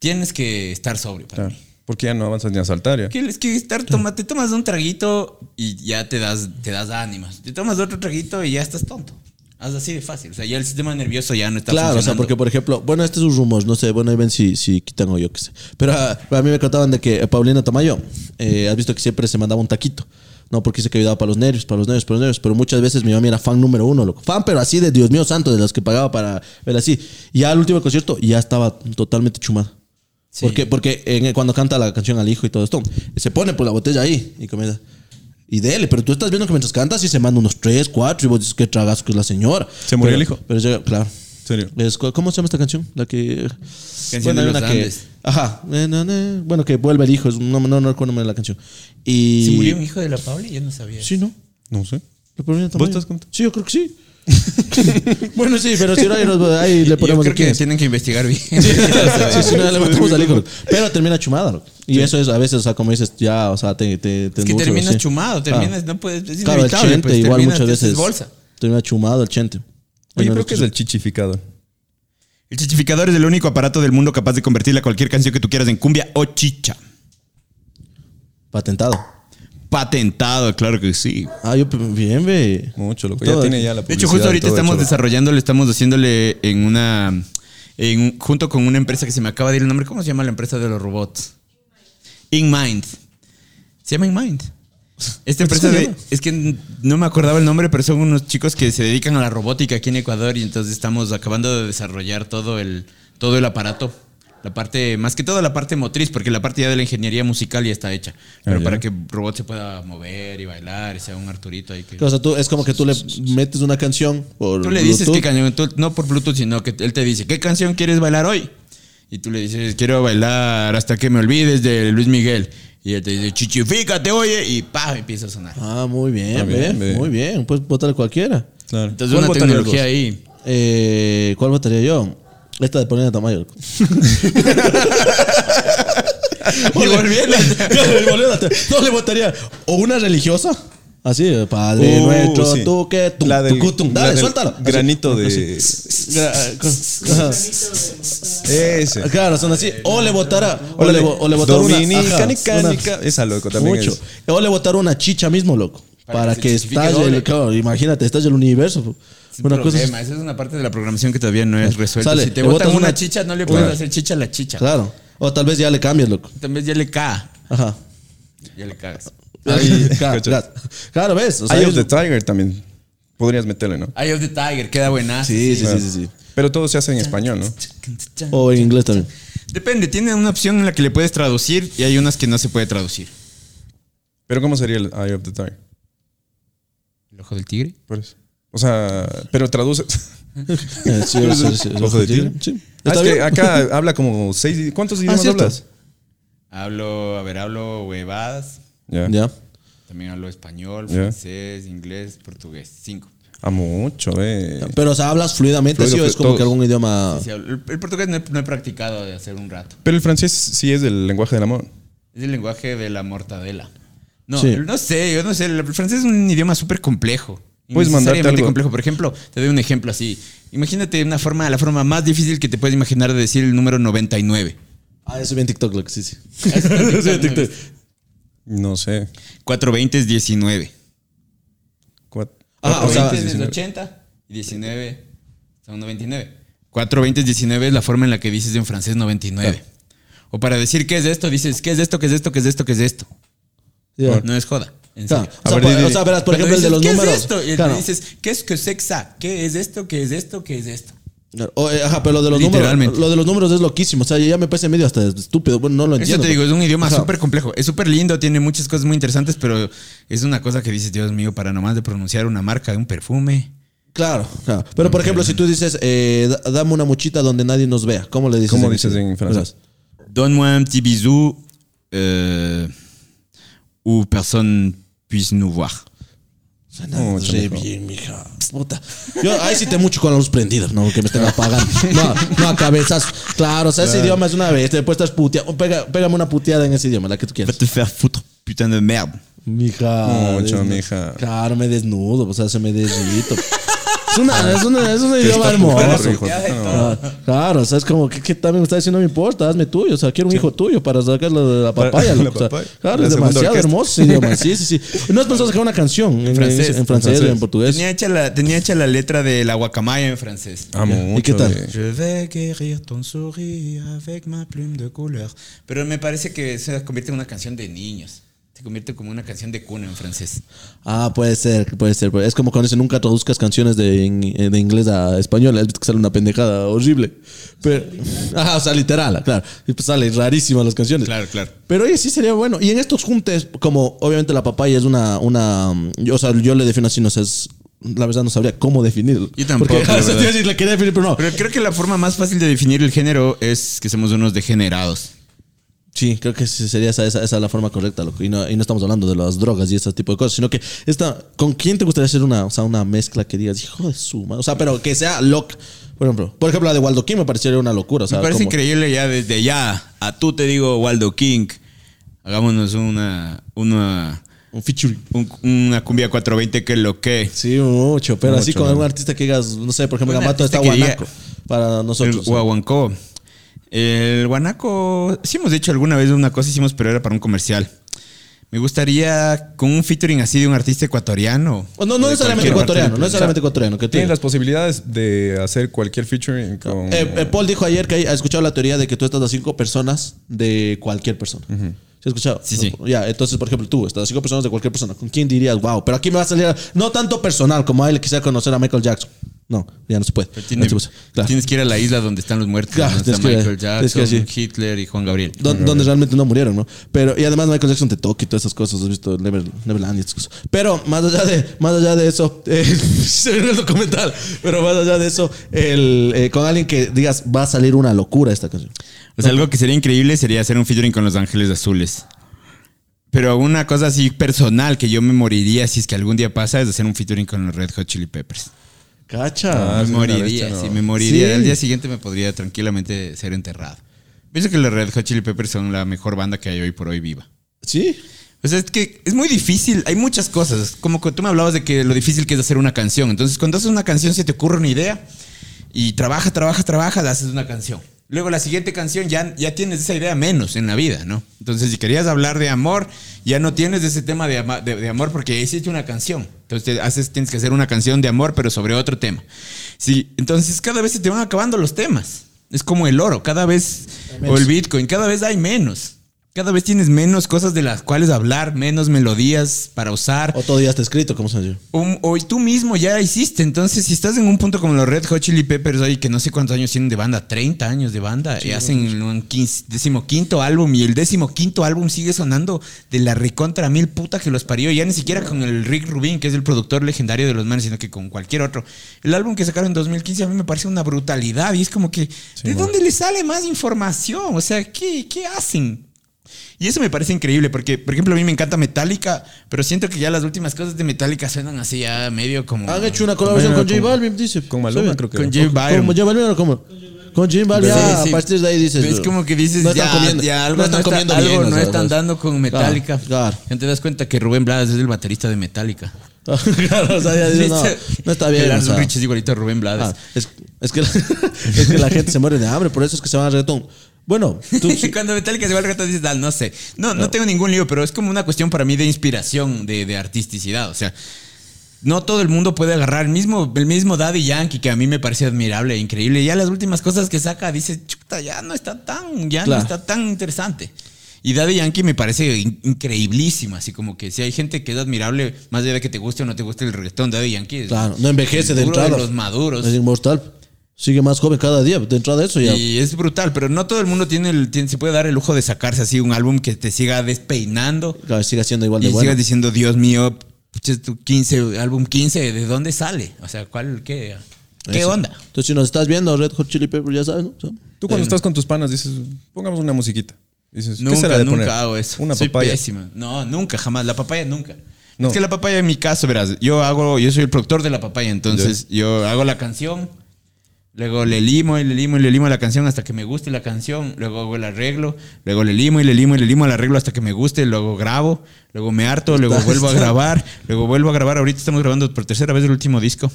Speaker 3: Tienes que estar sobrio para
Speaker 1: Claro.
Speaker 3: mí.
Speaker 1: Porque ya no avanzas ni a saltar ya.
Speaker 3: Que es que estar, toma, te tomas un traguito y ya te das, te das ánimos. Te tomas otro traguito y ya estás tonto. Haz así de fácil. O sea, ya el sistema nervioso ya no está
Speaker 2: Claro, o sea, porque por ejemplo, bueno, este es un rumor, no sé, bueno, ahí ven si, si quitan o yo qué sé. Pero ah, a mí me contaban de que eh, Paulina Tamayo, eh, has visto que siempre se mandaba un taquito. No, porque dice que ayudaba para los nervios, para los nervios, para los nervios. Pero muchas veces mi mami era fan número uno, loco. Fan, pero así de Dios mío santo, de los que pagaba para ver así. Y ya al último concierto ya estaba totalmente chumada.
Speaker 3: Sí.
Speaker 2: Porque, porque en- cuando canta la canción al hijo y todo esto, se pone pues la botella ahí y comienza. Y dele, pero tú estás viendo que mientras cantas y se manda unos tres, cuatro, y vos dices que tragas que es la señora.
Speaker 1: ¿Se murió
Speaker 2: Pero-
Speaker 1: el hijo?
Speaker 2: Pero llega, claro.
Speaker 1: serio?
Speaker 2: Es- ¿Cómo se llama esta canción? La que.
Speaker 3: Canción de los
Speaker 2: que-. Ajá. Eh. Bueno, que vuelve el hijo. es- No, no, no recuerdo el nombre de la canción. Y.
Speaker 3: ¿Se murió un hijo de la Pauli? Yo no sabía.
Speaker 2: Sí, ¿no?
Speaker 1: No sé.
Speaker 2: ¿La Paulina
Speaker 1: ¿Vos estás contando?
Speaker 2: Sí, yo creo que sí. bueno, sí, pero si no, ahí, nos- ahí le
Speaker 3: Yo
Speaker 2: ponemos
Speaker 3: creo
Speaker 2: de quién
Speaker 3: que tienen que investigar bien.
Speaker 2: Sí, si no, le matamos al hijo. Pero termina chumada, loco. Y eso es a veces, o sea, como dices, ya, o sea, te, te, te
Speaker 3: es que
Speaker 2: endulza,
Speaker 3: terminas
Speaker 2: sí.
Speaker 3: chumado, terminas,
Speaker 2: Ah.
Speaker 3: no puedes, es
Speaker 2: Claro, el
Speaker 3: inevitable,
Speaker 2: chente
Speaker 3: pues,
Speaker 2: igual muchas veces.
Speaker 3: bolsa.
Speaker 2: Termina chumado el chente.
Speaker 1: Oye, creo que es el chichificador.
Speaker 3: El chichificador es el único aparato del mundo capaz de convertirle a cualquier canción que tú quieras en cumbia o chicha.
Speaker 2: Patentado.
Speaker 3: Patentado, claro que sí.
Speaker 2: Ah, yo, bien, ve.
Speaker 1: Mucho, loco.
Speaker 2: Todo
Speaker 1: ya tiene ya la
Speaker 3: De hecho, justo ahorita
Speaker 1: todo
Speaker 3: estamos
Speaker 1: hecho,
Speaker 3: desarrollándole, estamos haciéndole en una. en junto con una empresa que se me acaba de ir el nombre. ¿Cómo se llama la empresa de los robots? InMind. Se llama InMind. Esta empresa de, es que no me acordaba el nombre, pero son unos chicos que se dedican a la robótica aquí en Ecuador y entonces estamos acabando de desarrollar todo el, todo el aparato. La parte, más que todo la parte motriz, porque la parte ya de la ingeniería musical ya está hecha. Pero
Speaker 1: Ah,
Speaker 3: para que el robot se pueda mover y bailar y sea un Arturito ahí que...
Speaker 2: O sea, tú, es como que tú le metes una canción por
Speaker 3: Tú le dices
Speaker 2: Bluetooth.
Speaker 3: qué canción, tú- no por Bluetooth, sino que él te dice, ¿qué canción quieres bailar hoy? Y tú le dices, quiero bailar hasta que me olvides de Luis Miguel. Y él te dice, chichifícate, oye, y pa, empieza a sonar.
Speaker 2: Ah, muy bien,
Speaker 1: Ah, bien.
Speaker 2: Muy bien. Puedes votarle cualquiera.
Speaker 1: Claro.
Speaker 3: Entonces
Speaker 2: ¿Cuál
Speaker 3: una tecnología
Speaker 2: vos?
Speaker 3: ahí.
Speaker 2: Eh, ¿Cuál votaría yo? Esta de Paulina Tamayo.
Speaker 3: Y volviendo.
Speaker 2: no le votaría o una religiosa Así, eh, Padre
Speaker 1: Uh,
Speaker 2: nuestro,
Speaker 1: sí.
Speaker 2: tú que tú,
Speaker 1: La del-
Speaker 2: tucutum.
Speaker 1: la
Speaker 2: Dale,
Speaker 1: del
Speaker 2: suéltalo. Así.
Speaker 1: Granito de.
Speaker 2: Gra- con- ajá.
Speaker 1: Ese.
Speaker 2: Claro, son así. O le botara, o le, o le botara una, ajá, una-.
Speaker 1: Esa loco también.
Speaker 2: mucho.
Speaker 1: es.
Speaker 2: O le botar una chicha mismo, loco.
Speaker 3: Para
Speaker 2: Para,
Speaker 3: que
Speaker 2: que, estalle el, claro, imagínate, estalle el universo.
Speaker 3: Sin
Speaker 2: Una cosa es-
Speaker 3: problema, esa es una parte de la programación que todavía no es resuelta.
Speaker 2: Sale,
Speaker 3: si te botan una,
Speaker 2: una-
Speaker 3: chicha, no le puedes
Speaker 2: Claro.
Speaker 3: hacer chicha a la chicha.
Speaker 2: Claro. O tal vez ya le cambies, loco.
Speaker 3: También ya le cae.
Speaker 2: Ajá.
Speaker 3: Ya le cagas.
Speaker 2: Ahí, claro,
Speaker 1: cacho.
Speaker 2: claro. Claro, ves. O sea,
Speaker 1: Eye of the Tiger también. Podrías meterle, ¿no?
Speaker 3: Eye of the Tiger, queda buena.
Speaker 2: Sí, sí, sí, sí, sí.
Speaker 1: Pero todo se hace en español, ¿no?
Speaker 2: O en inglés también.
Speaker 3: Depende, tiene una opción en la que le puedes traducir y hay unas que no se puede traducir.
Speaker 1: Pero ¿cómo sería el Eye of the Tiger?
Speaker 3: ¿El ojo del tigre?
Speaker 1: Por eso. O sea, pero traduce.
Speaker 2: Eh, sí, sí, sí, sí.
Speaker 1: ¿Ojo de tigre?
Speaker 2: Sí.
Speaker 1: Ah,
Speaker 2: ¿Está
Speaker 1: es que acá habla como seis. ¿Cuántos idiomas
Speaker 2: cierto.
Speaker 1: hablas?
Speaker 3: Hablo, a ver, hablo huevadas.
Speaker 1: Ya.
Speaker 3: También hablo español, francés, inglés, portugués. Cinco.
Speaker 1: A mucho, eh.
Speaker 2: Pero, o sea, ¿hablas fluidamente
Speaker 1: Fluido,
Speaker 2: sí o es como
Speaker 1: todos.
Speaker 2: que algún idioma...?
Speaker 3: Sí, el, el portugués no he, no he practicado de hacer un rato.
Speaker 1: Pero el francés sí es del lenguaje del amor.
Speaker 3: Es el lenguaje de la mortadela. No,
Speaker 2: Sí.
Speaker 3: no sé, yo no sé. El francés es un idioma súper complejo.
Speaker 1: Puedes mandarte algo.
Speaker 3: complejo. Por ejemplo, te doy un ejemplo así. Imagínate una forma, la forma más difícil que te puedes imaginar de decir el número 99.
Speaker 2: Ah, eso vi en TikTok, sí, sí.
Speaker 3: Eso en TikTok.
Speaker 1: No sé.
Speaker 3: 420 es 19.
Speaker 1: Cuat-
Speaker 2: Ah, o
Speaker 3: 420
Speaker 2: sea,
Speaker 3: es desde
Speaker 1: 19.
Speaker 3: 80 y 19 son 99. 420 es 19 es la forma en la que dices en francés 99. O para decir qué es esto, dices qué es esto, qué es esto, qué es esto, qué es esto. No es joda. En
Speaker 2: Claro.
Speaker 3: serio.
Speaker 2: O sea,
Speaker 1: ver,
Speaker 2: por-
Speaker 1: di-
Speaker 2: o sea, verás, por ejemplo, el de los
Speaker 3: ¿qué
Speaker 2: números.
Speaker 3: es esto? Y
Speaker 2: Claro.
Speaker 3: dices, ¿qué es que sexa? ¿Qué es esto? ¿Qué es esto? ¿Qué es esto?
Speaker 2: O, eh, ajá, pero lo de los números, lo de los números es loquísimo. O sea, ya me parece medio hasta estúpido. Bueno, no lo
Speaker 3: Eso
Speaker 2: entiendo.
Speaker 3: te digo, es un idioma súper complejo. Es súper lindo, tiene muchas cosas muy interesantes, pero es una cosa que dices, Dios mío, para nomás de pronunciar una marca de un perfume.
Speaker 2: Claro, claro. Pero por ejemplo, si tú dices, eh, da- dame una muchita donde nadie nos vea, ¿cómo le dices?
Speaker 1: ¿Cómo
Speaker 2: en
Speaker 1: dices en francés?
Speaker 3: Donne-moi un petit bisou euh, où personne puisse nous voir.
Speaker 2: Re
Speaker 1: mejor.
Speaker 2: bien, mija. Puta. Yo ahí sí te mucho con la luz prendida, no que me estén apagando. No, no a cabezas. Claro, o sea, ese idioma es una vez. Después estás puteando. Pega, pégame una puteada en ese idioma, la que tú
Speaker 3: Va
Speaker 2: quieras.
Speaker 3: te faire foutre, putain de merde.
Speaker 2: Mija.
Speaker 1: Mucho,
Speaker 2: desnudo.
Speaker 1: mija.
Speaker 2: Claro, me desnudo, o sea, se me derrito. Es, una, es, una, es un idioma hermoso. Ah, Claro, o sea, es como que, que también me está diciendo, no me importa, hazme tuyo. O sea, quiero un hijo tuyo para sacarlo de la papaya.
Speaker 1: La
Speaker 2: loco. O sea,
Speaker 1: papaya.
Speaker 2: claro,
Speaker 1: La
Speaker 2: es
Speaker 1: segunda
Speaker 2: demasiado
Speaker 1: orquesta.
Speaker 2: hermoso ese idioma. Sí, sí, sí. ¿No has pensado sacar una canción en, en
Speaker 3: francés.
Speaker 2: en, francés,
Speaker 1: En
Speaker 2: o en portugués?
Speaker 3: Tenía hecha, la, tenía hecha la letra de la guacamaya en francés.
Speaker 1: A mucho.
Speaker 2: ¿Y qué tal?
Speaker 1: eh.
Speaker 3: Je vais guérir ton sourire avec ma plume de couleur. Pero me parece que se convierte en una canción de niños. Se convierte como una canción de cuna en francés.
Speaker 2: Ah, puede ser, puede ser. Es como cuando dicen nunca traduzcas canciones de, de inglés a español. Es que sale una pendejada horrible. Pero, ajá, o sea, literal, claro. Y pues sale rarísimas las canciones.
Speaker 3: Claro, claro.
Speaker 2: Pero oye, sí sería bueno. Y en estos juntes, como obviamente la papaya es una, una, yo, o sea, yo le defino así, no sé, es- la verdad no sabría cómo definirlo.
Speaker 3: Yo tampoco,
Speaker 2: Porque,
Speaker 3: la
Speaker 2: o sea, te
Speaker 3: verdad.
Speaker 2: iba a decir, le quería definir, pero no.
Speaker 3: Pero creo que la forma más fácil de definir el género es que somos unos degenerados.
Speaker 2: Sí, creo que sería esa, esa, esa es la forma correcta, loco. Y no, y no estamos hablando de las drogas y ese tipo de cosas, sino que esta, ¿con quién te gustaría hacer una, o sea, una mezcla que digas, hijo de su madre? O sea, pero que sea loca. Por ejemplo, por ejemplo, la de Waldo King me parecería una locura. O sea,
Speaker 3: Me parece increíble ya desde ya. A tú te digo, Waldo King. Hagámonos una, una,
Speaker 2: Un featuring.
Speaker 3: un- una cumbia 420 que lo que.
Speaker 2: Sí, mucho, pero así con algún artista que digas, no sé, por ejemplo, Gamato está guanaco para
Speaker 3: El
Speaker 2: nosotros.
Speaker 3: guaguancó. El guanaco, sí hemos hecho alguna vez una cosa, hicimos, pero era para un comercial. Me gustaría con un featuring así de un artista ecuatoriano.
Speaker 2: O no, no necesariamente ecuatoriano, no necesariamente ecuatoriano. Que
Speaker 1: Tienes las posibilidades de hacer cualquier featuring con.
Speaker 2: Eh, eh, Paul dijo ayer que ha escuchado la teoría de que tú estás a cinco personas de cualquier persona. ¿Sí has escuchado?
Speaker 3: Sí, sí.
Speaker 2: Ya, entonces, por ejemplo, tú estás a cinco personas de cualquier persona. ¿Con quién dirías, wow? Pero aquí me va a salir, no tanto personal como a él quisiera conocer a Michael Jackson. No, ya no se puede.
Speaker 3: Tiene-
Speaker 2: No se puede. Claro.
Speaker 3: Tienes que ir a la isla donde están los muertos.
Speaker 2: Claro,
Speaker 3: donde está
Speaker 2: que-
Speaker 3: Michael
Speaker 2: que
Speaker 3: Jackson. Hitler y Juan Gabriel.
Speaker 2: Don- donde realmente no murieron, ¿no? Pero, y además Michael Jackson te toca y todas esas cosas, has visto Never, Neverland y esas cosas. Pero más allá de, más allá de eso, eh, se ve en el documental, pero más allá de eso, el, eh, con alguien que digas, va a salir una locura esta canción.
Speaker 3: O sea, algo que sería increíble sería hacer un featuring con Los Ángeles Azules. Pero una cosa así personal que yo me moriría si es que algún día pasa es hacer un featuring con los Red Hot Chili Peppers.
Speaker 2: Cacha.
Speaker 1: Ah,
Speaker 3: me
Speaker 1: sí,
Speaker 3: moriría, sí, me moriría.
Speaker 2: Sí.
Speaker 3: Al día siguiente me podría tranquilamente ser enterrado. Pienso que los Red Hot Chili Peppers son la mejor banda que hay hoy por hoy viva.
Speaker 2: Sí.
Speaker 3: O sea, es que es muy difícil. Hay muchas cosas. Como que tú me hablabas de que lo difícil que es hacer una canción. Entonces, cuando haces una canción, se te ocurre una idea y trabaja, trabaja, trabaja, la haces una canción. Luego la siguiente canción ya, ya tienes esa idea menos en la vida, ¿no? Entonces, si querías hablar de amor, ya no tienes ese tema de, ama- de- de amor porque hecho una canción. Entonces, haces, tienes que hacer una canción de amor, pero sobre otro tema. Sí, entonces cada vez se te van acabando los temas. Es como el oro, cada vez, o el Bitcoin, cada vez hay menos. Cada vez tienes menos cosas de las cuales hablar, menos melodías para usar.
Speaker 2: O todo ya está escrito, ¿cómo se dice?
Speaker 3: Um, o tú mismo ya hiciste. Entonces, si estás en un punto como los Red Hot Chili Peppers hoy, que no sé cuántos años tienen de banda, 30 años de banda, y hacen un 15, decimoquinto álbum, y el decimoquinto álbum sigue sonando de la recontra mil puta que los parió, ya ni siquiera con el Rick Rubin, que es el productor legendario de los manes, sino que con cualquier otro. El álbum que sacaron en 2015 a mí me parece una brutalidad, y es como que, ¿de dónde le sale más información? O sea, ¿qué, qué hacen? Y eso me parece increíble porque, por ejemplo, a mí me encanta Metallica, pero siento que ya las últimas cosas de Metallica suenan así ya medio como...
Speaker 2: Han hecho una colaboración con J Balvin, dice.
Speaker 1: Con Maluma, creo que.
Speaker 3: Con. J Balvin.
Speaker 2: ¿Con J Balvin o cómo? Con J Balvin,
Speaker 3: Sí,
Speaker 2: ya,
Speaker 3: sí.
Speaker 2: a partir de ahí dices.
Speaker 3: Es como que dices,
Speaker 2: no están
Speaker 3: ya,
Speaker 2: comiendo,
Speaker 3: ya algo
Speaker 2: no
Speaker 3: no,
Speaker 2: están
Speaker 3: está-
Speaker 2: comiendo
Speaker 3: algo
Speaker 2: bien,
Speaker 3: no
Speaker 2: o sea,
Speaker 3: están
Speaker 2: pues.
Speaker 3: dando con Metallica.
Speaker 2: Claro.
Speaker 3: Ya te das cuenta que Rubén Blades es el baterista de Metallica.
Speaker 2: claro, o sea, ya dices, no, no está bien.
Speaker 3: El
Speaker 2: o sea.
Speaker 3: Ulrich es igualito a Rubén Blades.
Speaker 2: Ah, es, es que la, es que la gente se muere de hambre, por eso es que se van al reggaetón. Bueno, tú,
Speaker 3: Cuando Metallica se va al reto dices, "Ah, no sé. No, no, tengo ningún lío, pero es como una cuestión para mí de inspiración, de, de artisticidad. O sea, no todo el mundo puede agarrar el mismo, el mismo Daddy Yankee, que a mí me parece admirable e increíble. Ya las últimas cosas que saca, dice, chuta, ya no está tan, ya
Speaker 2: Claro.
Speaker 3: no está tan interesante. Y Daddy Yankee me parece in- así como que si hay gente que es admirable, más allá de que te guste o no te guste el reggaetón, Daddy Yankee es
Speaker 2: claro, no envejece de
Speaker 3: duro de
Speaker 2: entrada.
Speaker 3: los maduros.
Speaker 2: Es inmortal. Sigue más joven cada día. De entrada de eso ya.
Speaker 3: Y es brutal, pero no todo el mundo tiene, el, tiene- se puede dar el lujo de sacarse así un álbum que te siga despeinando
Speaker 2: Claro, sigue siendo igual
Speaker 3: y
Speaker 2: de bueno.
Speaker 3: sigas diciendo, Dios mío, pucha, tu 15, álbum 15, ¿de dónde sale? O sea, ¿cuál, qué, qué
Speaker 2: Eso.
Speaker 3: onda?
Speaker 2: Entonces, si nos estás viendo, Red Hot Chili Peppers, ya sabes, ¿no?
Speaker 1: Tú cuando estás con tus panas dices, pongamos una musiquita. Dices, ¿qué
Speaker 3: Nunca,
Speaker 1: será de
Speaker 3: nunca
Speaker 1: poner?
Speaker 3: hago eso.
Speaker 1: Una
Speaker 3: soy
Speaker 1: papaya.
Speaker 3: pésima. No, nunca, jamás. La papaya nunca.
Speaker 1: No.
Speaker 3: Es que la papaya en mi caso, verás, yo hago, yo soy el productor de la papaya, entonces yo hago la canción, luego le limo y le limo y le limo la canción hasta que me guste la canción, luego hago el arreglo, luego le limo y le limo y le limo el arreglo hasta que me guste, luego grabo, luego me harto, luego vuelvo a grabar, luego vuelvo a grabar, ahorita estamos grabando por tercera vez el último disco.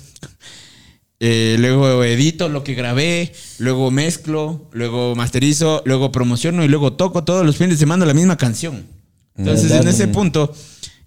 Speaker 3: Eh, luego edito lo que grabé, luego mezclo, luego masterizo, luego promociono y luego toco todos los fines de semana la misma canción. Entonces, en ese punto,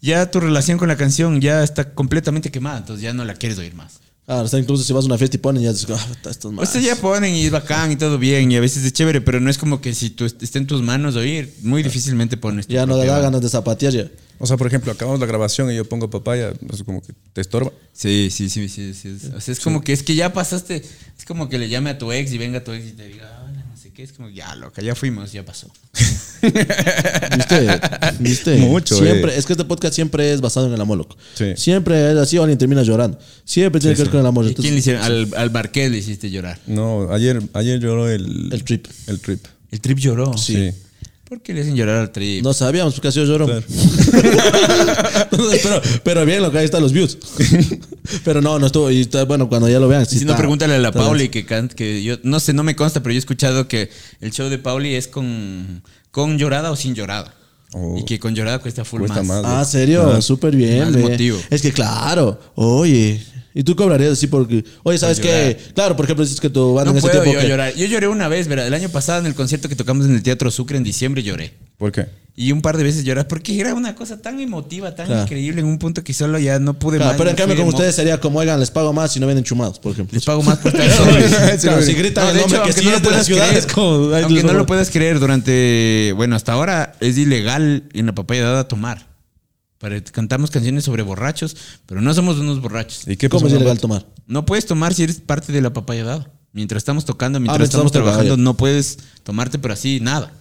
Speaker 3: ya tu relación con la canción ya está completamente quemada, entonces ya no la quieres oír más.
Speaker 2: Claro, o sea, incluso si vas a una fiesta y ponen, ya dices, ah, estos
Speaker 3: O
Speaker 2: más.
Speaker 3: sea, ya ponen y es bacán y todo bien, y a veces es chévere, pero no es como que si tú est- esté en tus manos oír, muy difícilmente pones. tu
Speaker 2: Ya no da ganas de zapatear ya.
Speaker 1: O sea, por ejemplo, acabamos la grabación y yo pongo papaya, es como que te estorba.
Speaker 3: Sí, sí, sí, sí, sí. O sea, es como que es que ya pasaste, es como que le llame a tu ex y venga tu ex y te diga, "Ah, hola, no sé qué, es como, ya loca, ya fuimos, ya pasó.
Speaker 2: ¿Viste? ¿Viste?
Speaker 1: Mucho,
Speaker 2: Siempre,
Speaker 1: eh.
Speaker 2: es que este podcast siempre es basado en el amor, loco.
Speaker 1: Sí.
Speaker 2: Siempre es así o alguien termina llorando. Siempre tiene que ver con el amor.
Speaker 3: ¿Y quién le hicieron? Al, al Marqués le hiciste llorar.
Speaker 1: No, ayer, ayer lloró el...
Speaker 2: El trip.
Speaker 1: El trip.
Speaker 3: El trip lloró.
Speaker 1: Sí.
Speaker 3: ¿Por qué le hacen llorar al trip?
Speaker 2: No sabíamos porque ha sido llorón.
Speaker 1: Claro.
Speaker 2: Entonces, pero, pero bien, lo que ahí están los views. pero no, no estuvo. Y está, bueno, cuando ya lo vean.
Speaker 3: Y si no, pregúntale a la Pauli que canta, que yo no sé, no me consta, pero yo he escuchado que el show de Pauli es con, con llorada o sin llorada.
Speaker 1: Oh.
Speaker 3: Y que con llorada cuesta full
Speaker 1: Cuesta
Speaker 3: más.
Speaker 1: más.
Speaker 2: Ah, serio,
Speaker 1: Ah.
Speaker 2: súper bien.
Speaker 3: Más
Speaker 2: ve.
Speaker 3: motivo.
Speaker 2: Es que claro, oye. Y tú cobrarías así porque, oye, ¿sabes qué? Claro, por ejemplo, dices que tu banda
Speaker 3: No
Speaker 2: en ese
Speaker 3: puedo
Speaker 2: tiempo.
Speaker 3: yo
Speaker 2: que-
Speaker 3: llorar. Yo lloré una vez, ¿verdad? El año pasado en el concierto que tocamos en el Teatro Sucre en diciembre lloré.
Speaker 1: ¿Por qué?
Speaker 3: Y un par de veces lloré porque era una cosa tan emotiva, tan
Speaker 2: Claro.
Speaker 3: increíble en un punto que solo ya no pude
Speaker 2: Claro,
Speaker 3: más.
Speaker 2: pero en cambio
Speaker 3: emo-
Speaker 2: ustedes sería como, oigan, les pago más si no vienen chumados, por ejemplo.
Speaker 3: Les pago más por estar solos.
Speaker 2: Claro, si gritan
Speaker 3: No,
Speaker 2: el nombre
Speaker 3: hecho,
Speaker 2: que
Speaker 3: no lo puedas
Speaker 2: ciudad,
Speaker 3: creer,
Speaker 2: es como-
Speaker 3: aunque no lo puedas creer, durante. Bueno, hasta ahora es ilegal en la papaya dada tomar. Para, cantamos canciones sobre borrachos, pero no somos unos borrachos.
Speaker 1: ¿Y qué
Speaker 2: ¿Cómo
Speaker 1: pasó?
Speaker 2: es ilegal tomar?
Speaker 3: No puedes tomar si eres parte de la papaya dada. Mientras estamos tocando, mientras
Speaker 2: mientras
Speaker 3: estamos trabajando, no puedes tomarte, pero así, nada.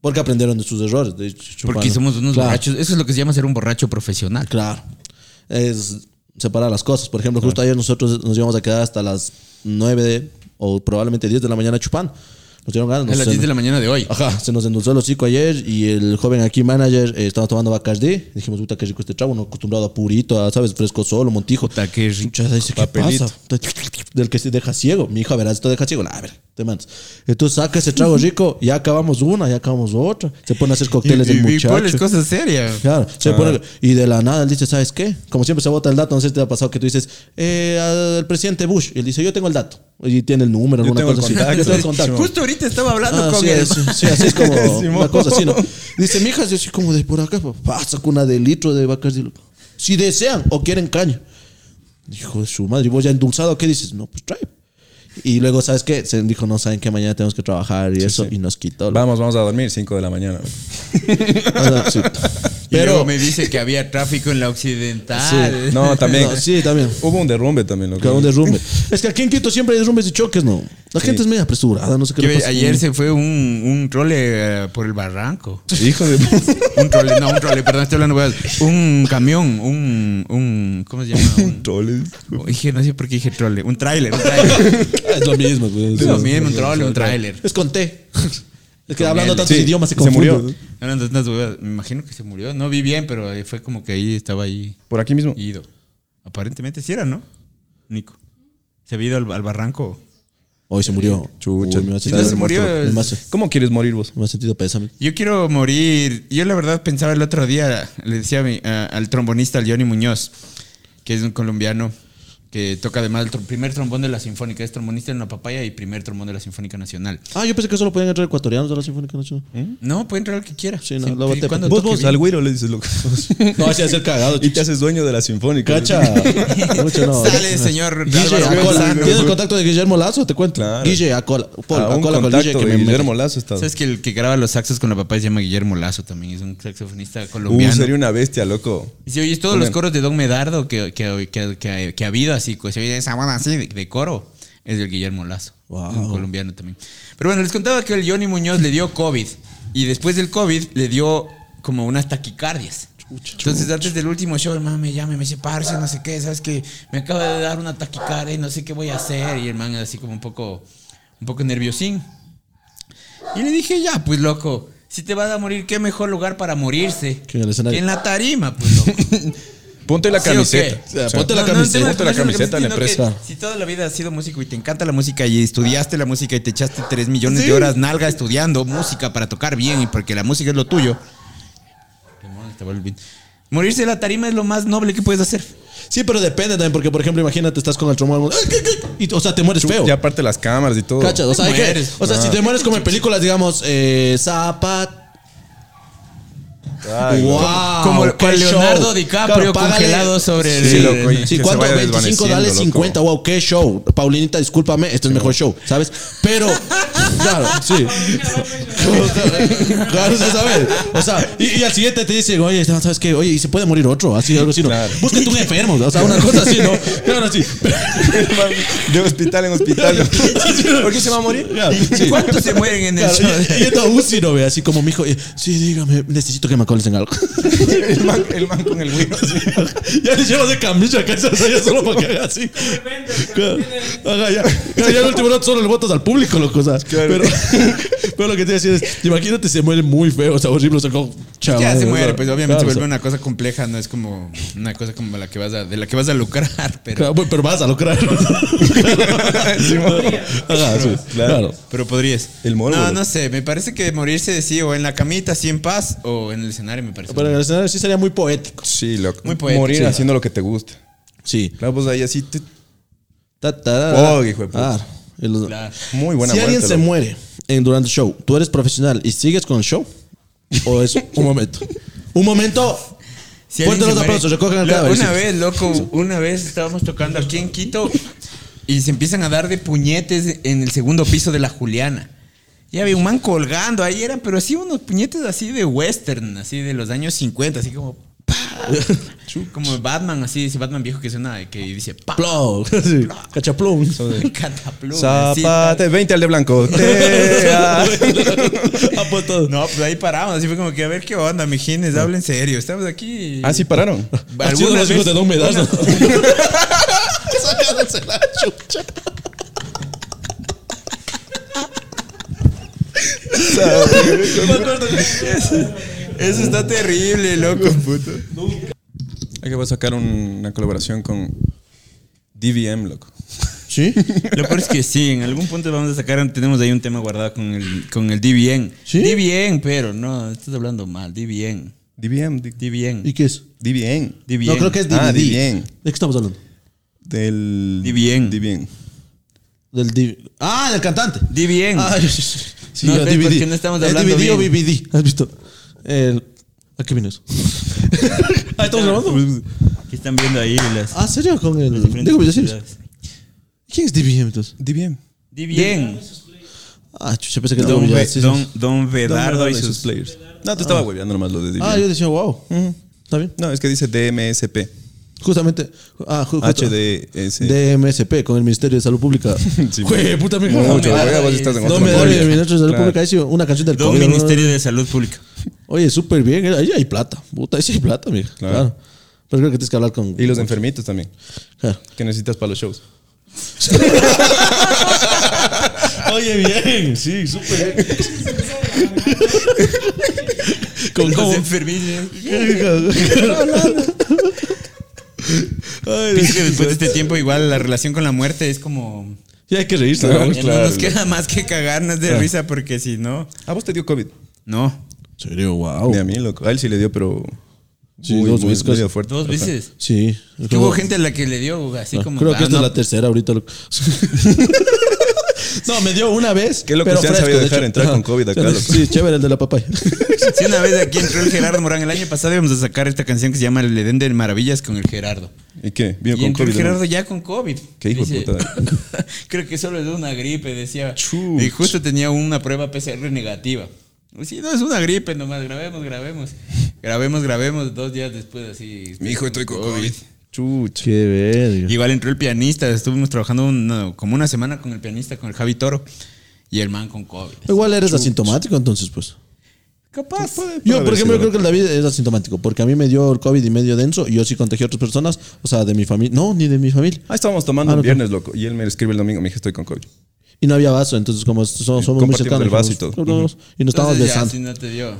Speaker 2: Porque aprendieron de sus errores. de.
Speaker 3: Porque somos unos
Speaker 2: Claro,
Speaker 3: borrachos. Eso es lo que se llama ser un borracho profesional.
Speaker 2: Claro. Es separar las cosas. Por ejemplo, justo ayer nosotros nos íbamos a quedar hasta las 9 de- o probablemente 10 de la mañana chupando. Nos dieron ganas.
Speaker 3: A
Speaker 2: nos-
Speaker 3: las
Speaker 2: se
Speaker 3: 10 de la mañana de hoy.
Speaker 2: Ajá, se nos endulzó el hocico ayer y el joven aquí manager eh, estaba tomando Bacardi. Dijimos, puta, qué rico este trago, no acostumbrado a purito, a, ¿sabes? Fresco solo, montijo.
Speaker 3: Puta, qué rico.
Speaker 2: Dice, ¿qué
Speaker 1: Papelito.
Speaker 2: pasa? Del que se deja ciego. Mi hijo, verás, esto deja ciego. A ver, te mandas. Entonces saca ese trago rico, ya acabamos una, ya acabamos otra. Se pone a hacer
Speaker 3: Y,
Speaker 2: cócteles del
Speaker 3: y, y
Speaker 2: muchacho.
Speaker 3: ¿cuál es cosa seria?
Speaker 2: Claro, se pone- y de la nada él dice, ¿sabes qué? Como siempre se bota el dato, no sé si te ha pasado que tú dices, eh, al presidente Bush, y él dice, yo tengo el dato, y tiene el número,
Speaker 1: Yo
Speaker 2: alguna
Speaker 1: tengo
Speaker 2: cosa así.
Speaker 1: contacto.
Speaker 2: Yo tengo el contacto.
Speaker 3: Justo ahorita estaba hablando
Speaker 2: Ah,
Speaker 3: con
Speaker 2: sí,
Speaker 3: él.
Speaker 2: sí, así es como una cosa así, ¿no? Dice, mija, yo así como de por acá, papá, saco una de litro de Bacardi. Si desean o quieren caña. Hijo de su madre, ¿y vos ya endulzado qué dices? No, pues trae. Y luego, ¿sabes qué? Se dijo, no, saben que mañana tenemos que trabajar y eso, y nos quitó.
Speaker 1: Vamos, vamos a dormir 5 de la mañana.
Speaker 2: O sea, sí.
Speaker 3: Y luego
Speaker 2: Pero,
Speaker 3: me dice que había tráfico en la occidental.
Speaker 1: No, también.
Speaker 2: No, sí, también.
Speaker 1: Hubo un derrumbe también. loco.
Speaker 2: Claro, un derrumbe. Es que aquí en Quito siempre hay derrumbes y choques, ¿no? La gente es media apresurada, no sé qué
Speaker 3: Yo-
Speaker 2: le pasa.
Speaker 3: ayer se fue un, un trole eh, por el barranco.
Speaker 1: Hijo de...
Speaker 3: Un trole, no, un trole, perdón, estoy hablando. Un camión, un, un, ¿cómo se llama? Un,
Speaker 1: Troles.
Speaker 3: dije, no sé por qué dije trole. Un tráiler, un tráiler.
Speaker 2: Es lo mismo, güey.
Speaker 3: Es lo mismo, un trole, un tráiler.
Speaker 2: Es con T. Es que
Speaker 3: Con
Speaker 2: hablando
Speaker 3: L.
Speaker 2: tantos
Speaker 1: Sí,
Speaker 2: idiomas se
Speaker 1: se murió.
Speaker 3: Hablando tantas me imagino que se murió. No vi bien, pero fue como que ahí estaba ahí
Speaker 1: Por aquí mismo.
Speaker 3: ido. Aparentemente sí era, ¿no? Nico. Se había ido al, al barranco.
Speaker 2: Hoy se murió.
Speaker 1: Chucha.
Speaker 2: Uy, me ha
Speaker 3: Si
Speaker 2: sentido-
Speaker 3: no se murió,
Speaker 2: me ha-
Speaker 1: ¿Cómo quieres morir vos?
Speaker 2: Me ha sentido pésame.
Speaker 3: Yo quiero morir. Yo la verdad pensaba el otro día, le decía a mi- a- al trombonista, al Johnny Muñoz, que es un colombiano que toca además el primer trombón de la Sinfónica. Es trombonista en la papaya y primer trombón de la Sinfónica Nacional.
Speaker 2: Ah, yo pensé que solo podían entrar ecuatorianos de la Sinfónica Nacional.
Speaker 3: No, puede entrar el que quiera.
Speaker 2: Sí, no,
Speaker 3: cuando
Speaker 1: Vos, vos, al güiro le dices loco.
Speaker 2: No, así ser cagado,
Speaker 1: y te haces dueño de la sinfónica.
Speaker 2: Cacha. Mucho no.
Speaker 3: Sale, señor.
Speaker 2: ¿Tienes el contacto de Guillermo Lazo? Te cuento.
Speaker 1: Claro.
Speaker 2: Guille Acola. Paul,
Speaker 1: A un
Speaker 2: Acola con
Speaker 1: contacto
Speaker 2: Guille que
Speaker 1: de
Speaker 2: me
Speaker 1: Guillermo Lazo está.
Speaker 3: ¿Sabes que el que graba los saxos con la papá se llama Guillermo Lazo también? Es un saxofonista
Speaker 1: Uh,
Speaker 3: colombiano.
Speaker 1: sería una bestia, loco.
Speaker 3: Y si oyes todos los coros de Don Medardo que, que, que, que- que ha así, pues, se oye esa banda así de, de coro, es del Guillermo Lazo,
Speaker 2: Wow.
Speaker 3: un colombiano también. Pero bueno, les contaba que el Johnny Muñoz le dio COVID y después del COVID le dio como unas taquicardias. Entonces, antes del último show, el man me llama y me dice, parce, no sé qué, ¿sabes que Me acaba de dar una taquicardia y no sé qué voy a hacer. Y el man así como un poco, un poco nerviosín. Y le dije, ya, pues loco, si te vas a morir, qué mejor lugar para morirse
Speaker 2: que en
Speaker 3: la tarima, pues loco.
Speaker 1: Ponte la
Speaker 3: ¿Sí o
Speaker 1: camiseta.
Speaker 3: qué?
Speaker 2: O sea, ponte la
Speaker 3: No,
Speaker 2: camiseta.
Speaker 3: no,
Speaker 1: Ponte la camiseta de la empresa.
Speaker 3: Si toda la vida has sido músico y te encanta la música y estudiaste la música y te echaste 3 millones de horas nalga estudiando música para tocar bien y porque la música es lo tuyo. Demonios, te vuelve bien. Morirse de la tarima es lo más noble que puedes hacer.
Speaker 2: Sí, pero depende también, porque por ejemplo, imagínate, estás con el trombón. Y, o sea, te mueres feo.
Speaker 1: Y aparte las cámaras y todo.
Speaker 2: ¿Cachas? O sea, que- o sea si te mueres como en películas, digamos, eh, Zapat.
Speaker 1: Ay,
Speaker 2: wow,
Speaker 3: Como
Speaker 2: qué
Speaker 3: cual Leonardo
Speaker 2: show.
Speaker 3: DiCaprio
Speaker 2: págale-
Speaker 3: congelado sobre el-
Speaker 1: Sí, loco, y
Speaker 2: Sí, ¿cuánto?
Speaker 1: vaya
Speaker 2: 25, dale
Speaker 1: desvaneciendo,
Speaker 2: 50. Wow, qué show. Paulinita, discúlpame, este es mejor show, ¿sabes? Pero, claro, sí. claro, se sabe. O sea, y, y al siguiente te dicen, oye, ¿sabes qué? Oye, ¿y se puede morir otro? Así, algo así, ¿no?
Speaker 1: Claro.
Speaker 2: Búsquete un enfermo, o sea, una cosa así, ¿no? Claro, así.
Speaker 1: De hospital en hospital. ¿Por qué se va a morir?
Speaker 2: Claro, sí.
Speaker 3: ¿Cuántos se mueren en el
Speaker 2: Claro,
Speaker 3: show?
Speaker 2: y, y yendo a UCI, ¿no? Ve, Así como mi hijo, sí, dígame, necesito que me acoles en algo.
Speaker 1: el, man, el man con el así.
Speaker 2: ya le llevas de camilla acá, se ya solo para que haga así. Claro. Ajá, ya, ya, ya el último rato solo le votas al público, loco, o sea, pero, pero lo que te decía es, imagínate, se muere muy feo, o sea, horrible, o sea, como, chaval,
Speaker 3: Ya se muere, pues obviamente
Speaker 2: Claro,
Speaker 3: se
Speaker 2: o
Speaker 3: vuelve
Speaker 2: sea,
Speaker 3: una cosa compleja, no es como una cosa como la que vas a, de la que vas a lucrar, pero,
Speaker 2: claro, pero vas a lograr. Ajá, sí, claro.
Speaker 3: pero podrías.
Speaker 1: El morbo,
Speaker 3: No, no sé, me parece que morirse sí, o en la camita así en paz, o en el escenario me parece.
Speaker 2: Pero en el escenario sí sería muy poético.
Speaker 1: Sí, loco.
Speaker 3: Muy poético,
Speaker 1: Morir
Speaker 3: sí.
Speaker 1: haciendo lo que te gusta.
Speaker 2: Sí.
Speaker 1: Claro, pues ahí así. te-
Speaker 2: Ta, ta, ta,
Speaker 1: Oh, hijo de puta.
Speaker 2: Ah,
Speaker 3: Claro.
Speaker 1: Muy buena
Speaker 2: si alguien se
Speaker 1: loco.
Speaker 2: muere en, durante el show, ¿tú eres profesional y sigues con el show? ¿O es un momento? Un momento.
Speaker 3: Si
Speaker 2: Fuerte los aplausos, recojan el
Speaker 3: Lo-
Speaker 2: cadáver,
Speaker 3: Una
Speaker 2: sí.
Speaker 3: vez, loco, una vez estábamos tocando aquí en Quito y se empiezan a dar de puñetes en el segundo piso de la Juliana. Y había un man colgando ahí, eran, pero así unos puñetes así de western, así de los años 50, así como. Pa. como Batman, así, ese Batman viejo que suena, que dice. Pa.
Speaker 2: Plum. Sí, Cachaplum.
Speaker 3: Cataplum,
Speaker 1: Zapate, 20 al de blanco.
Speaker 2: Ah.
Speaker 3: No, pues ahí paramos, así fue como que a ver qué onda, mijines, hablen en serio, estamos aquí.
Speaker 1: Ah, sí pararon.
Speaker 3: Algunas
Speaker 2: los hijos de Don Medazo. La chucha. Me acuerdo
Speaker 3: Eso está terrible, loco.
Speaker 1: Hay que voy a sacar un- una colaboración con DVM, loco.
Speaker 2: ¿Sí?
Speaker 3: Lo peor es que sí, en algún punto vamos a sacar, tenemos ahí un tema guardado con el, con el bien.
Speaker 2: ¿Sí?
Speaker 3: Bien, pero no, estás hablando mal, di,
Speaker 1: Di bien.
Speaker 2: ¿Y qué es?
Speaker 1: Di bien.
Speaker 2: No, creo que es DVD.
Speaker 1: Ah, bien.
Speaker 2: ¿De qué estamos hablando?
Speaker 1: Del.
Speaker 3: Di bien.
Speaker 2: Del div- Ah, del cantante.
Speaker 3: Bien.
Speaker 2: Ah, sí,
Speaker 3: No,
Speaker 2: DVD.
Speaker 3: porque no estamos
Speaker 2: ¿El
Speaker 3: hablando
Speaker 2: DVD o
Speaker 3: bien.
Speaker 2: BBD? ¿Has visto? El... ¿A qué vino eso? ah, ¿estamos grabando?
Speaker 3: ¿Qué están viendo ahí las,
Speaker 2: Ah, ¿serio? Con el...
Speaker 3: las diferentes?
Speaker 2: ¿Quién es DBM entonces?
Speaker 1: Bien.
Speaker 3: Di bien.
Speaker 2: Ah, chucha, pensé que
Speaker 3: Don,
Speaker 2: Don,
Speaker 3: Ve- don, don Vedardo y sus...
Speaker 1: players. No, te estaba hueveando nomás lo de Di
Speaker 2: Ah, yo decía, wow. ¿Está bien?
Speaker 1: No, es que dice DMSP.
Speaker 2: Justamente. Ah, ju- justo.
Speaker 1: HDS.
Speaker 2: DMSP, con el Ministerio de Salud Pública.
Speaker 1: Sí,
Speaker 2: Jue, puta mi
Speaker 1: Mucho,
Speaker 3: Ay,
Speaker 1: juega, vos
Speaker 3: ay,
Speaker 1: estás en
Speaker 2: No
Speaker 1: otro
Speaker 2: me da
Speaker 1: nivel.
Speaker 2: el Ministerio de Salud
Speaker 1: Claro.
Speaker 2: Pública. Sí, una canción del
Speaker 3: Don
Speaker 2: COVID, ¿no?
Speaker 3: Ministerio de Salud Pública.
Speaker 2: Oye, súper bien. Ahí hay plata. Puta, ahí sí hay plata, mija. Claro.
Speaker 1: Claro.
Speaker 2: Pero creo que tienes que hablar con.
Speaker 1: Y los enfermitos también.
Speaker 2: Claro.
Speaker 1: Que necesitas para los shows.
Speaker 2: Oye, bien. Sí, súper bien.
Speaker 3: Con los enfermillos.
Speaker 2: Ay,
Speaker 3: Pienso que después de este tiempo igual la relación con la muerte es como...
Speaker 2: Ya hay que reírse,
Speaker 1: Claro.
Speaker 2: ¿no?
Speaker 1: Claro.
Speaker 3: no nos queda más que cagarnos de risa porque si no...
Speaker 1: ¿A vos te dio COVID?
Speaker 3: No.
Speaker 2: Serio, wow.
Speaker 1: Ni a mí, loco. A él sí le dio, pero.
Speaker 2: Sí,
Speaker 1: muy,
Speaker 2: dos
Speaker 1: muy- fuerte.
Speaker 3: Dos veces.
Speaker 2: Sí.
Speaker 3: Que hubo gente a la que le dio así
Speaker 2: Ah,
Speaker 3: como...
Speaker 2: Creo que
Speaker 3: ah,
Speaker 2: esta
Speaker 3: no,
Speaker 2: es la tercera ahorita. loco. no, me dio una vez.
Speaker 1: Qué loco
Speaker 2: pero
Speaker 1: se han
Speaker 2: fresco,
Speaker 1: sabido
Speaker 2: de
Speaker 1: dejar
Speaker 2: hecho.
Speaker 1: entrar con. COVID acá,
Speaker 2: Sí,
Speaker 1: loco.
Speaker 2: Sí, chévere el de la papaya.
Speaker 3: Sí, una vez aquí entró el Gerardo Morán. El año pasado íbamos a sacar esta canción que se llama El Edén de Maravillas con el Gerardo.
Speaker 1: ¿Y qué? Vino
Speaker 3: y
Speaker 1: con
Speaker 3: entró
Speaker 1: COVID.
Speaker 3: el
Speaker 1: ¿no?
Speaker 3: Gerardo ya con COVID.
Speaker 1: Qué hijo de puta.
Speaker 3: Creo que solo es de una gripe, decía.
Speaker 1: Chuch.
Speaker 3: Y justo tenía una prueba PCR negativa. Sí, no, es una gripe nomás. Grabemos, grabemos. Grabemos, grabemos. Dos días después así.
Speaker 1: Mi hijo, estoy con COVID. Chucha.
Speaker 2: Qué verga.
Speaker 3: Igual entró el pianista. Estuvimos trabajando una- como una semana con el pianista, con el Javi Toro. Y el man con COVID.
Speaker 2: Igual eres asintomático entonces, pues.
Speaker 3: Capaz.
Speaker 2: Yo, por ejemplo,
Speaker 1: sido.
Speaker 2: creo que el David es asintomático, porque a mí me dio el COVID y medio denso y yo sí contagié a otras personas, o sea, de mi familia. No, ni de mi familia.
Speaker 1: Ah, estábamos tomando
Speaker 2: Ah, no,
Speaker 1: un viernes, loco. Y él me escribe el domingo. Me dije, estoy con COVID.
Speaker 2: Y no había vaso, entonces como somos, somos muy cercanos.
Speaker 1: el vaso y todo.
Speaker 2: Nos estábamos besando.
Speaker 3: si no te dio.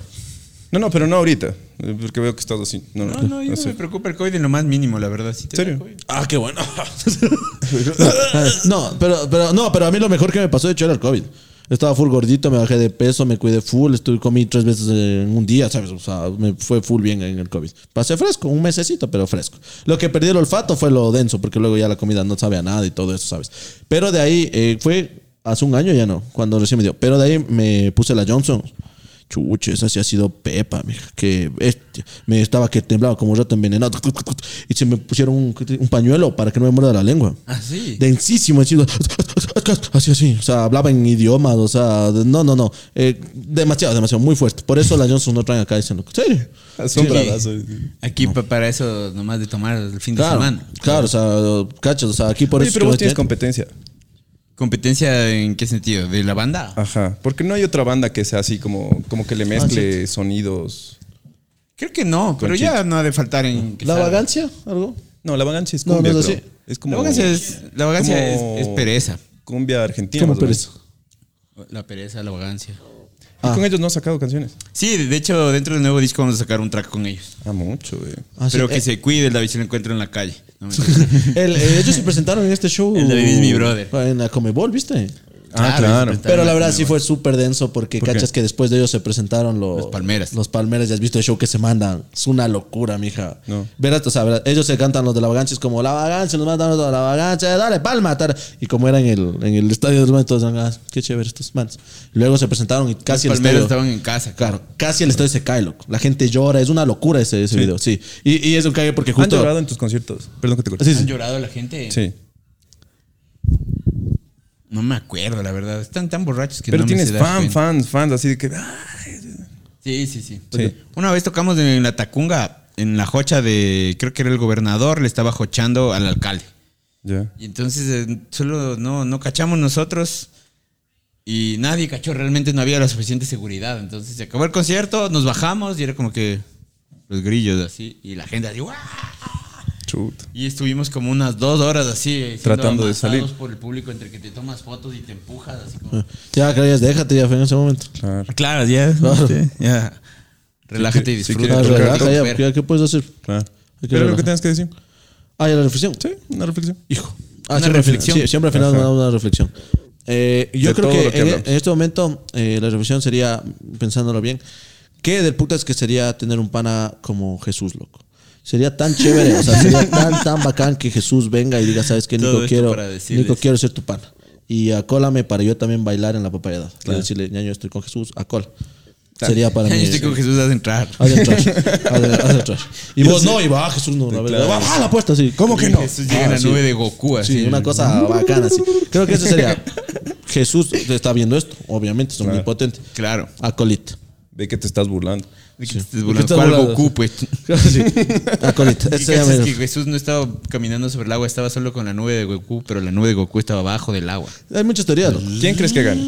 Speaker 1: No, no, pero no ahorita. eh, Porque veo que estás así. No, no,
Speaker 3: No, no, yo no
Speaker 1: sé.
Speaker 3: me preocupa el COVID en lo más mínimo, la verdad. Sí te
Speaker 1: ¿Serio?
Speaker 3: COVID.
Speaker 2: Ah, qué bueno. no, pero, pero, no, pero a mí lo mejor que me pasó de hecho era el COVID. Estaba full gordito, me bajé de peso, me cuidé full, estuve, comí tres veces en un día, ¿sabes? O sea, me fue full bien en el COVID. Pasé fresco, un mesecito, pero fresco. Lo que perdí el olfato fue lo denso, porque luego ya la comida no sabe a nada y todo eso, ¿sabes? Pero de ahí eh, fue hace un año ya no, cuando recién me dio. Pero de ahí me puse la Johnson. Chuche, esa sí ha sido pepa, mija. Que bestia. me estaba que temblaba como un rato envenenado. Y se me pusieron un, un pañuelo para que no me muerda la lengua.
Speaker 3: Ah, sí.
Speaker 2: Densísimo, así, así, así. O sea, hablaba en idiomas, o sea, de- no, no, no. Eh, demasiado, demasiado, muy fuerte. Por eso la Johnson no traen acá diciendo, ¿en serio?
Speaker 1: Asombradazo.
Speaker 3: Aquí pa- para eso, nomás de tomar el fin de semana.
Speaker 2: claro, o sea, cachos, o sea, aquí por
Speaker 1: Oye,
Speaker 2: eso.
Speaker 1: pero vos tienes competencia.
Speaker 3: ¿Competencia en qué sentido? ¿De la banda?
Speaker 1: Ajá. Porque no hay otra banda que sea así como, como que le mezcle sonidos.
Speaker 3: Creo que no, pero ya no ha de faltar en...
Speaker 2: ¿La vagancia? ¿Algo?
Speaker 1: No, la vagancia es
Speaker 2: No,
Speaker 1: cumbia.
Speaker 2: no es
Speaker 1: creo.
Speaker 2: así.
Speaker 1: Es como.
Speaker 3: La vagancia es, la vagancia
Speaker 1: como
Speaker 3: es, es pereza.
Speaker 1: Cumbia argentina.
Speaker 2: ¿Cómo
Speaker 1: más o menos.
Speaker 2: pereza?
Speaker 3: La pereza, la vagancia.
Speaker 1: Y
Speaker 2: Ah.
Speaker 1: con ellos no has sacado canciones.
Speaker 3: Sí, de hecho, dentro del nuevo disco vamos a sacar un track con ellos.
Speaker 1: Ah, mucho, güey.
Speaker 2: Ah, sí,
Speaker 3: pero que
Speaker 2: eh,
Speaker 3: se cuide el David si lo encuentro en la calle. No,
Speaker 2: el- eh, ellos se presentaron en este show.
Speaker 3: El David es mi brother.
Speaker 2: En la Comebol, ¿viste?
Speaker 1: Ah,
Speaker 3: Claro,
Speaker 2: Pero la verdad sí fue súper denso porque
Speaker 1: ¿Por qué?
Speaker 2: cachas que después de ellos se presentaron los,
Speaker 3: Los Palmeras.
Speaker 2: Los Palmeras, ya has visto el show que se mandan. Es una locura, mija.
Speaker 1: No.
Speaker 2: Verás, o sea, verás, ellos se cantan los de la vagancia, es como la vagancia, nos mandan los de la vagancia, dale palma. tar". Y como era en el, en el estadio de los todos "Ah, qué chévere estos manos. Luego se presentaron y casi
Speaker 3: Los
Speaker 2: el
Speaker 3: palmeros
Speaker 2: estadio.
Speaker 3: estaban en casa.
Speaker 2: Claro, casi el estadio se cae, loco. La gente llora, es una locura ese, ese video, sí. Y, y es un cague porque
Speaker 1: ¿Han
Speaker 2: justo.
Speaker 1: llorado en tus conciertos? Perdón que te corté.
Speaker 2: Sí,
Speaker 3: ¿Han
Speaker 2: sí.
Speaker 3: llorado la gente?
Speaker 1: Sí.
Speaker 3: No me acuerdo, la verdad. Están tan borrachos que
Speaker 1: Pero
Speaker 3: no me
Speaker 1: tienes
Speaker 3: dar
Speaker 1: fan, fans, fans, así de que. ay,
Speaker 3: Sí, sí, sí.
Speaker 1: Sí.
Speaker 3: Una vez tocamos en la Tacunga, en la jocha de, creo que era el gobernador, le estaba jochando al alcalde.
Speaker 1: Ya.
Speaker 3: Y entonces eh, solo no, no cachamos nosotros y nadie cachó, realmente no había la suficiente seguridad. Entonces se acabó el concierto, nos bajamos y era como que los grillos así y la gente así, ¡guau!
Speaker 1: Chuta.
Speaker 3: Y estuvimos como unas dos horas así, siendo
Speaker 1: Tratando de salir.
Speaker 3: por el público entre que te tomas fotos y te empujas así como...
Speaker 2: Ya creías, déjate, ya fue en ese momento.
Speaker 1: Claro.
Speaker 3: Claro, ya. sí, ya. Relájate y disfruta.
Speaker 2: Ah, relaja, ya. ¿qué, puedes hacer?
Speaker 1: Claro. Pero lo que tienes que decir.
Speaker 2: Ah, ya la reflexión.
Speaker 1: Sí, una reflexión.
Speaker 2: Hijo. Ah,
Speaker 3: Una
Speaker 2: siempre,
Speaker 3: reflexión.
Speaker 2: sí, siempre al final
Speaker 1: Ajá.
Speaker 2: una, una reflexión. Eh, yo
Speaker 1: De
Speaker 2: creo que,
Speaker 1: lo que
Speaker 2: en,
Speaker 1: hablamos.
Speaker 2: en este momento eh, la reflexión sería, pensándolo bien, ¿qué del putas que sería tener un pana como Jesús, loco? Sería tan chévere, o sea, sería tan, tan bacán que Jesús venga y diga, ¿sabes qué, Nico? Quiero. Nico, quiero ser tu pana. Y acólame para yo también bailar en la papayada. Y decirle, ñaño, estoy con Jesús, acol. Sería para mí.
Speaker 3: Yo estoy con Jesús a entrar.
Speaker 2: Haz entrar. Haz, haz entrar. Y vos no, y va Jesús no, la verdad.
Speaker 1: Claro.
Speaker 2: Va, va la puerta, sí. ¿Cómo que no?
Speaker 3: Jesús llega en
Speaker 2: Ah,
Speaker 3: la
Speaker 2: sí.
Speaker 3: nube de Goku así.
Speaker 2: Sí, una cosa bacana, así. Creo que eso sería. Jesús está viendo esto, obviamente, es omnipotente.
Speaker 3: Claro.
Speaker 2: Acolit.
Speaker 1: Ve que te estás burlando.
Speaker 3: ¿De qué te estás
Speaker 2: ¿De qué
Speaker 3: burlando?
Speaker 2: estás
Speaker 3: ¿Cuál
Speaker 2: burlando?
Speaker 3: Goku, pues?
Speaker 2: Sí. Acolit.
Speaker 3: ¿Qué
Speaker 2: Ese sería
Speaker 3: cachas
Speaker 2: mi-
Speaker 3: que Jesús no estaba caminando sobre el agua, estaba solo con la nube de Goku, pero la nube de Goku estaba abajo del agua.
Speaker 2: Hay muchas teorías, ¿no?
Speaker 1: ¿Quién crees que gane?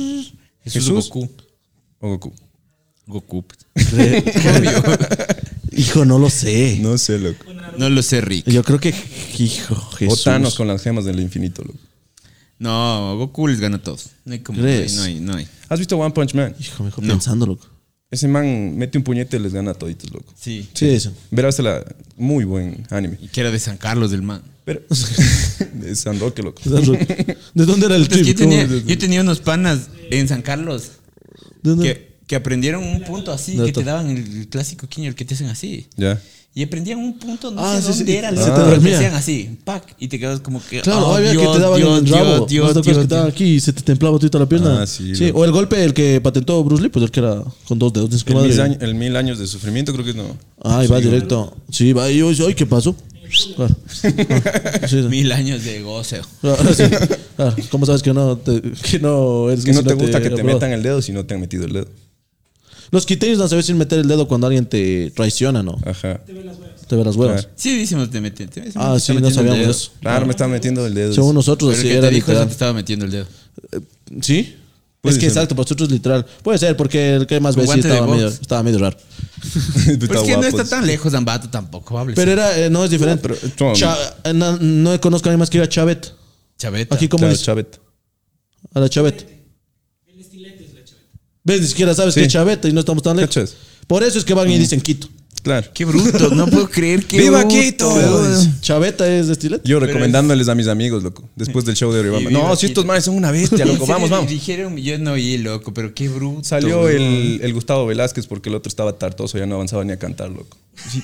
Speaker 3: Jesús,
Speaker 1: ¿Jesús?
Speaker 3: Goku.
Speaker 1: ¿O Goku?
Speaker 3: Goku.
Speaker 2: Hijo, no lo sé.
Speaker 1: No sé, loco.
Speaker 3: No lo sé, Rick.
Speaker 2: Yo creo que, hijo,
Speaker 1: O
Speaker 2: Jesús.
Speaker 1: Thanos con las gemas del infinito, loco.
Speaker 3: No, Goku les gana a todos. No hay como.
Speaker 2: ¿Crees?
Speaker 3: No hay, no hay.
Speaker 1: ¿Has visto One Punch Man?
Speaker 2: Hijo, mejor
Speaker 3: No.
Speaker 2: pensando, loco.
Speaker 1: Ese man mete un puñete y les gana a toditos, loco.
Speaker 3: Sí.
Speaker 2: Sí, eso.
Speaker 1: Verás la muy buen anime.
Speaker 3: Y que era de San Carlos del man.
Speaker 1: Pero de San Roque, loco.
Speaker 2: ¿De dónde era el
Speaker 3: yo, tenía,
Speaker 2: ¿Cómo?
Speaker 3: yo tenía unos panas en San Carlos
Speaker 2: ¿De dónde?
Speaker 3: que, que aprendieron un punto así,
Speaker 2: No,
Speaker 3: que te daban el clásico quiño, el que te hacen así.
Speaker 1: Ya.
Speaker 3: Y aprendían un punto, no
Speaker 2: Ah,
Speaker 3: sé
Speaker 2: sí,
Speaker 3: dónde
Speaker 2: sí.
Speaker 3: era,
Speaker 2: Se te
Speaker 3: hacían así, pac, y te quedas como que.
Speaker 2: Claro,
Speaker 3: oh,
Speaker 2: había
Speaker 3: Dios,
Speaker 2: que te daban
Speaker 3: Dios,
Speaker 2: el rabo.
Speaker 3: Dios, Dios,
Speaker 2: ¿No te acuerdas
Speaker 3: Dios, Dios.
Speaker 2: aquí y se te templaba toda la pierna?
Speaker 1: Ah, sí,
Speaker 2: sí. O el golpe, el que patentó Bruce Lee, pues el que era con dos dedos. ¿tienes que
Speaker 1: El
Speaker 2: madre?
Speaker 1: mil, años, el mil años de sufrimiento creo que no.
Speaker 2: Ah, y va directo. Sí, va. Y yo, ay, ¿qué pasó? Claro. Ah, sí,
Speaker 3: Mil años de goce.
Speaker 2: claro, sí. Claro. ¿Cómo sabes que no, te, que no eres
Speaker 1: Es que no te gusta que te metan el dedo si no te han metido el dedo.
Speaker 2: Los quiteños no sabes sin meter el dedo cuando alguien te traiciona, ¿no?
Speaker 1: Ajá.
Speaker 2: Te ve las huevas.
Speaker 1: Claro.
Speaker 3: Sí, decimos te meten. te- te
Speaker 2: Ah, sí, no sabíamos eso.
Speaker 1: Claro, me están metiendo el dedo.
Speaker 2: Según nosotros, así era
Speaker 3: te dijo
Speaker 2: literal.
Speaker 3: te estaba metiendo el dedo.
Speaker 2: ¿Sí?
Speaker 1: Puede
Speaker 2: es que
Speaker 1: ser.
Speaker 2: exacto, para nosotros literal. Puede ser, porque el que más sí
Speaker 3: de
Speaker 2: estaba medio, estaba medio raro.
Speaker 3: Pero es que no está tan lejos Ambato tampoco, hable.
Speaker 2: Pero era, eh, no es diferente.
Speaker 1: No, pero,
Speaker 2: Cha- eh, no, no conozco a nadie más que diga Chavet.
Speaker 3: Chaveta.
Speaker 2: Aquí, ¿cómo
Speaker 1: Claro,
Speaker 2: dice?
Speaker 1: Chavet.
Speaker 2: A la Chavet. ¿Ves? Ni siquiera sabes
Speaker 1: Sí.
Speaker 2: que es Chavet y no estamos tan lejos.
Speaker 1: Cachas.
Speaker 2: Por eso es que van y dicen Quito.
Speaker 1: Claro.
Speaker 3: Qué bruto, no puedo creer que.
Speaker 1: ¡Viva
Speaker 3: bruto,
Speaker 1: Quito!
Speaker 2: Chaveta es de estilete.
Speaker 1: Yo recomendándoles a mis amigos, loco, después del show de.
Speaker 3: Y viva
Speaker 1: No, si
Speaker 3: Quito.
Speaker 1: estos manes son una bestia, loco. Vamos, vamos.
Speaker 3: Dijeron, yo no oí, loco, pero qué bruto.
Speaker 1: Salió
Speaker 3: weón.
Speaker 1: el, el Gustavo Velázquez porque el otro estaba tartoso, ya no avanzaba ni a cantar, loco. Sí.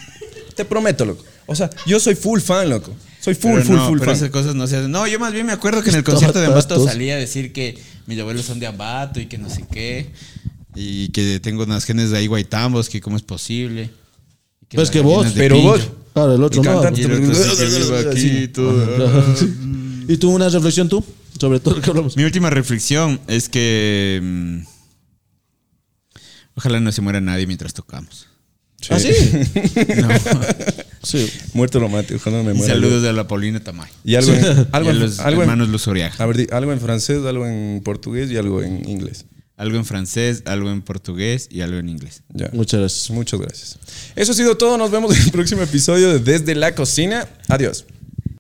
Speaker 1: Te prometo, loco. O sea, yo soy full fan, loco. Soy full,
Speaker 3: Pero
Speaker 1: full,
Speaker 3: no,
Speaker 1: full
Speaker 3: pero
Speaker 1: fan.
Speaker 3: esas cosas no se hacen. No, yo más bien me acuerdo que en el concierto de Ambato salía a decir que mis abuelos son de Ambato y que no sé qué. Y que tengo unas genes de ahí guaitambos, que cómo es posible. Y
Speaker 2: Pues que vos,
Speaker 1: pero vos-
Speaker 2: Claro, el otro no.
Speaker 3: Y el otro que. Quito.
Speaker 2: ¿Y tú una reflexión tú? Sobre todo lo que hablamos.
Speaker 3: Mi última reflexión es que. mm, ojalá no se muera nadie mientras tocamos.
Speaker 2: ¿Ah, sí?
Speaker 3: No.
Speaker 2: Sí.
Speaker 1: Muerto romántico, ojalá no me muera.
Speaker 3: saludos de la Paulina Tamay.
Speaker 1: Y algo en, algo
Speaker 3: y a
Speaker 1: en-
Speaker 3: los
Speaker 1: algo en-
Speaker 3: Luzuriaga.
Speaker 1: a ver, di- algo en francés, algo en portugués y algo en inglés.
Speaker 3: Algo en francés, algo en portugués y algo en inglés.
Speaker 1: Ya.
Speaker 2: Muchas gracias.
Speaker 1: Muchas gracias. Eso ha sido todo. Nos vemos en el próximo episodio de Desde la Cocina. Adiós.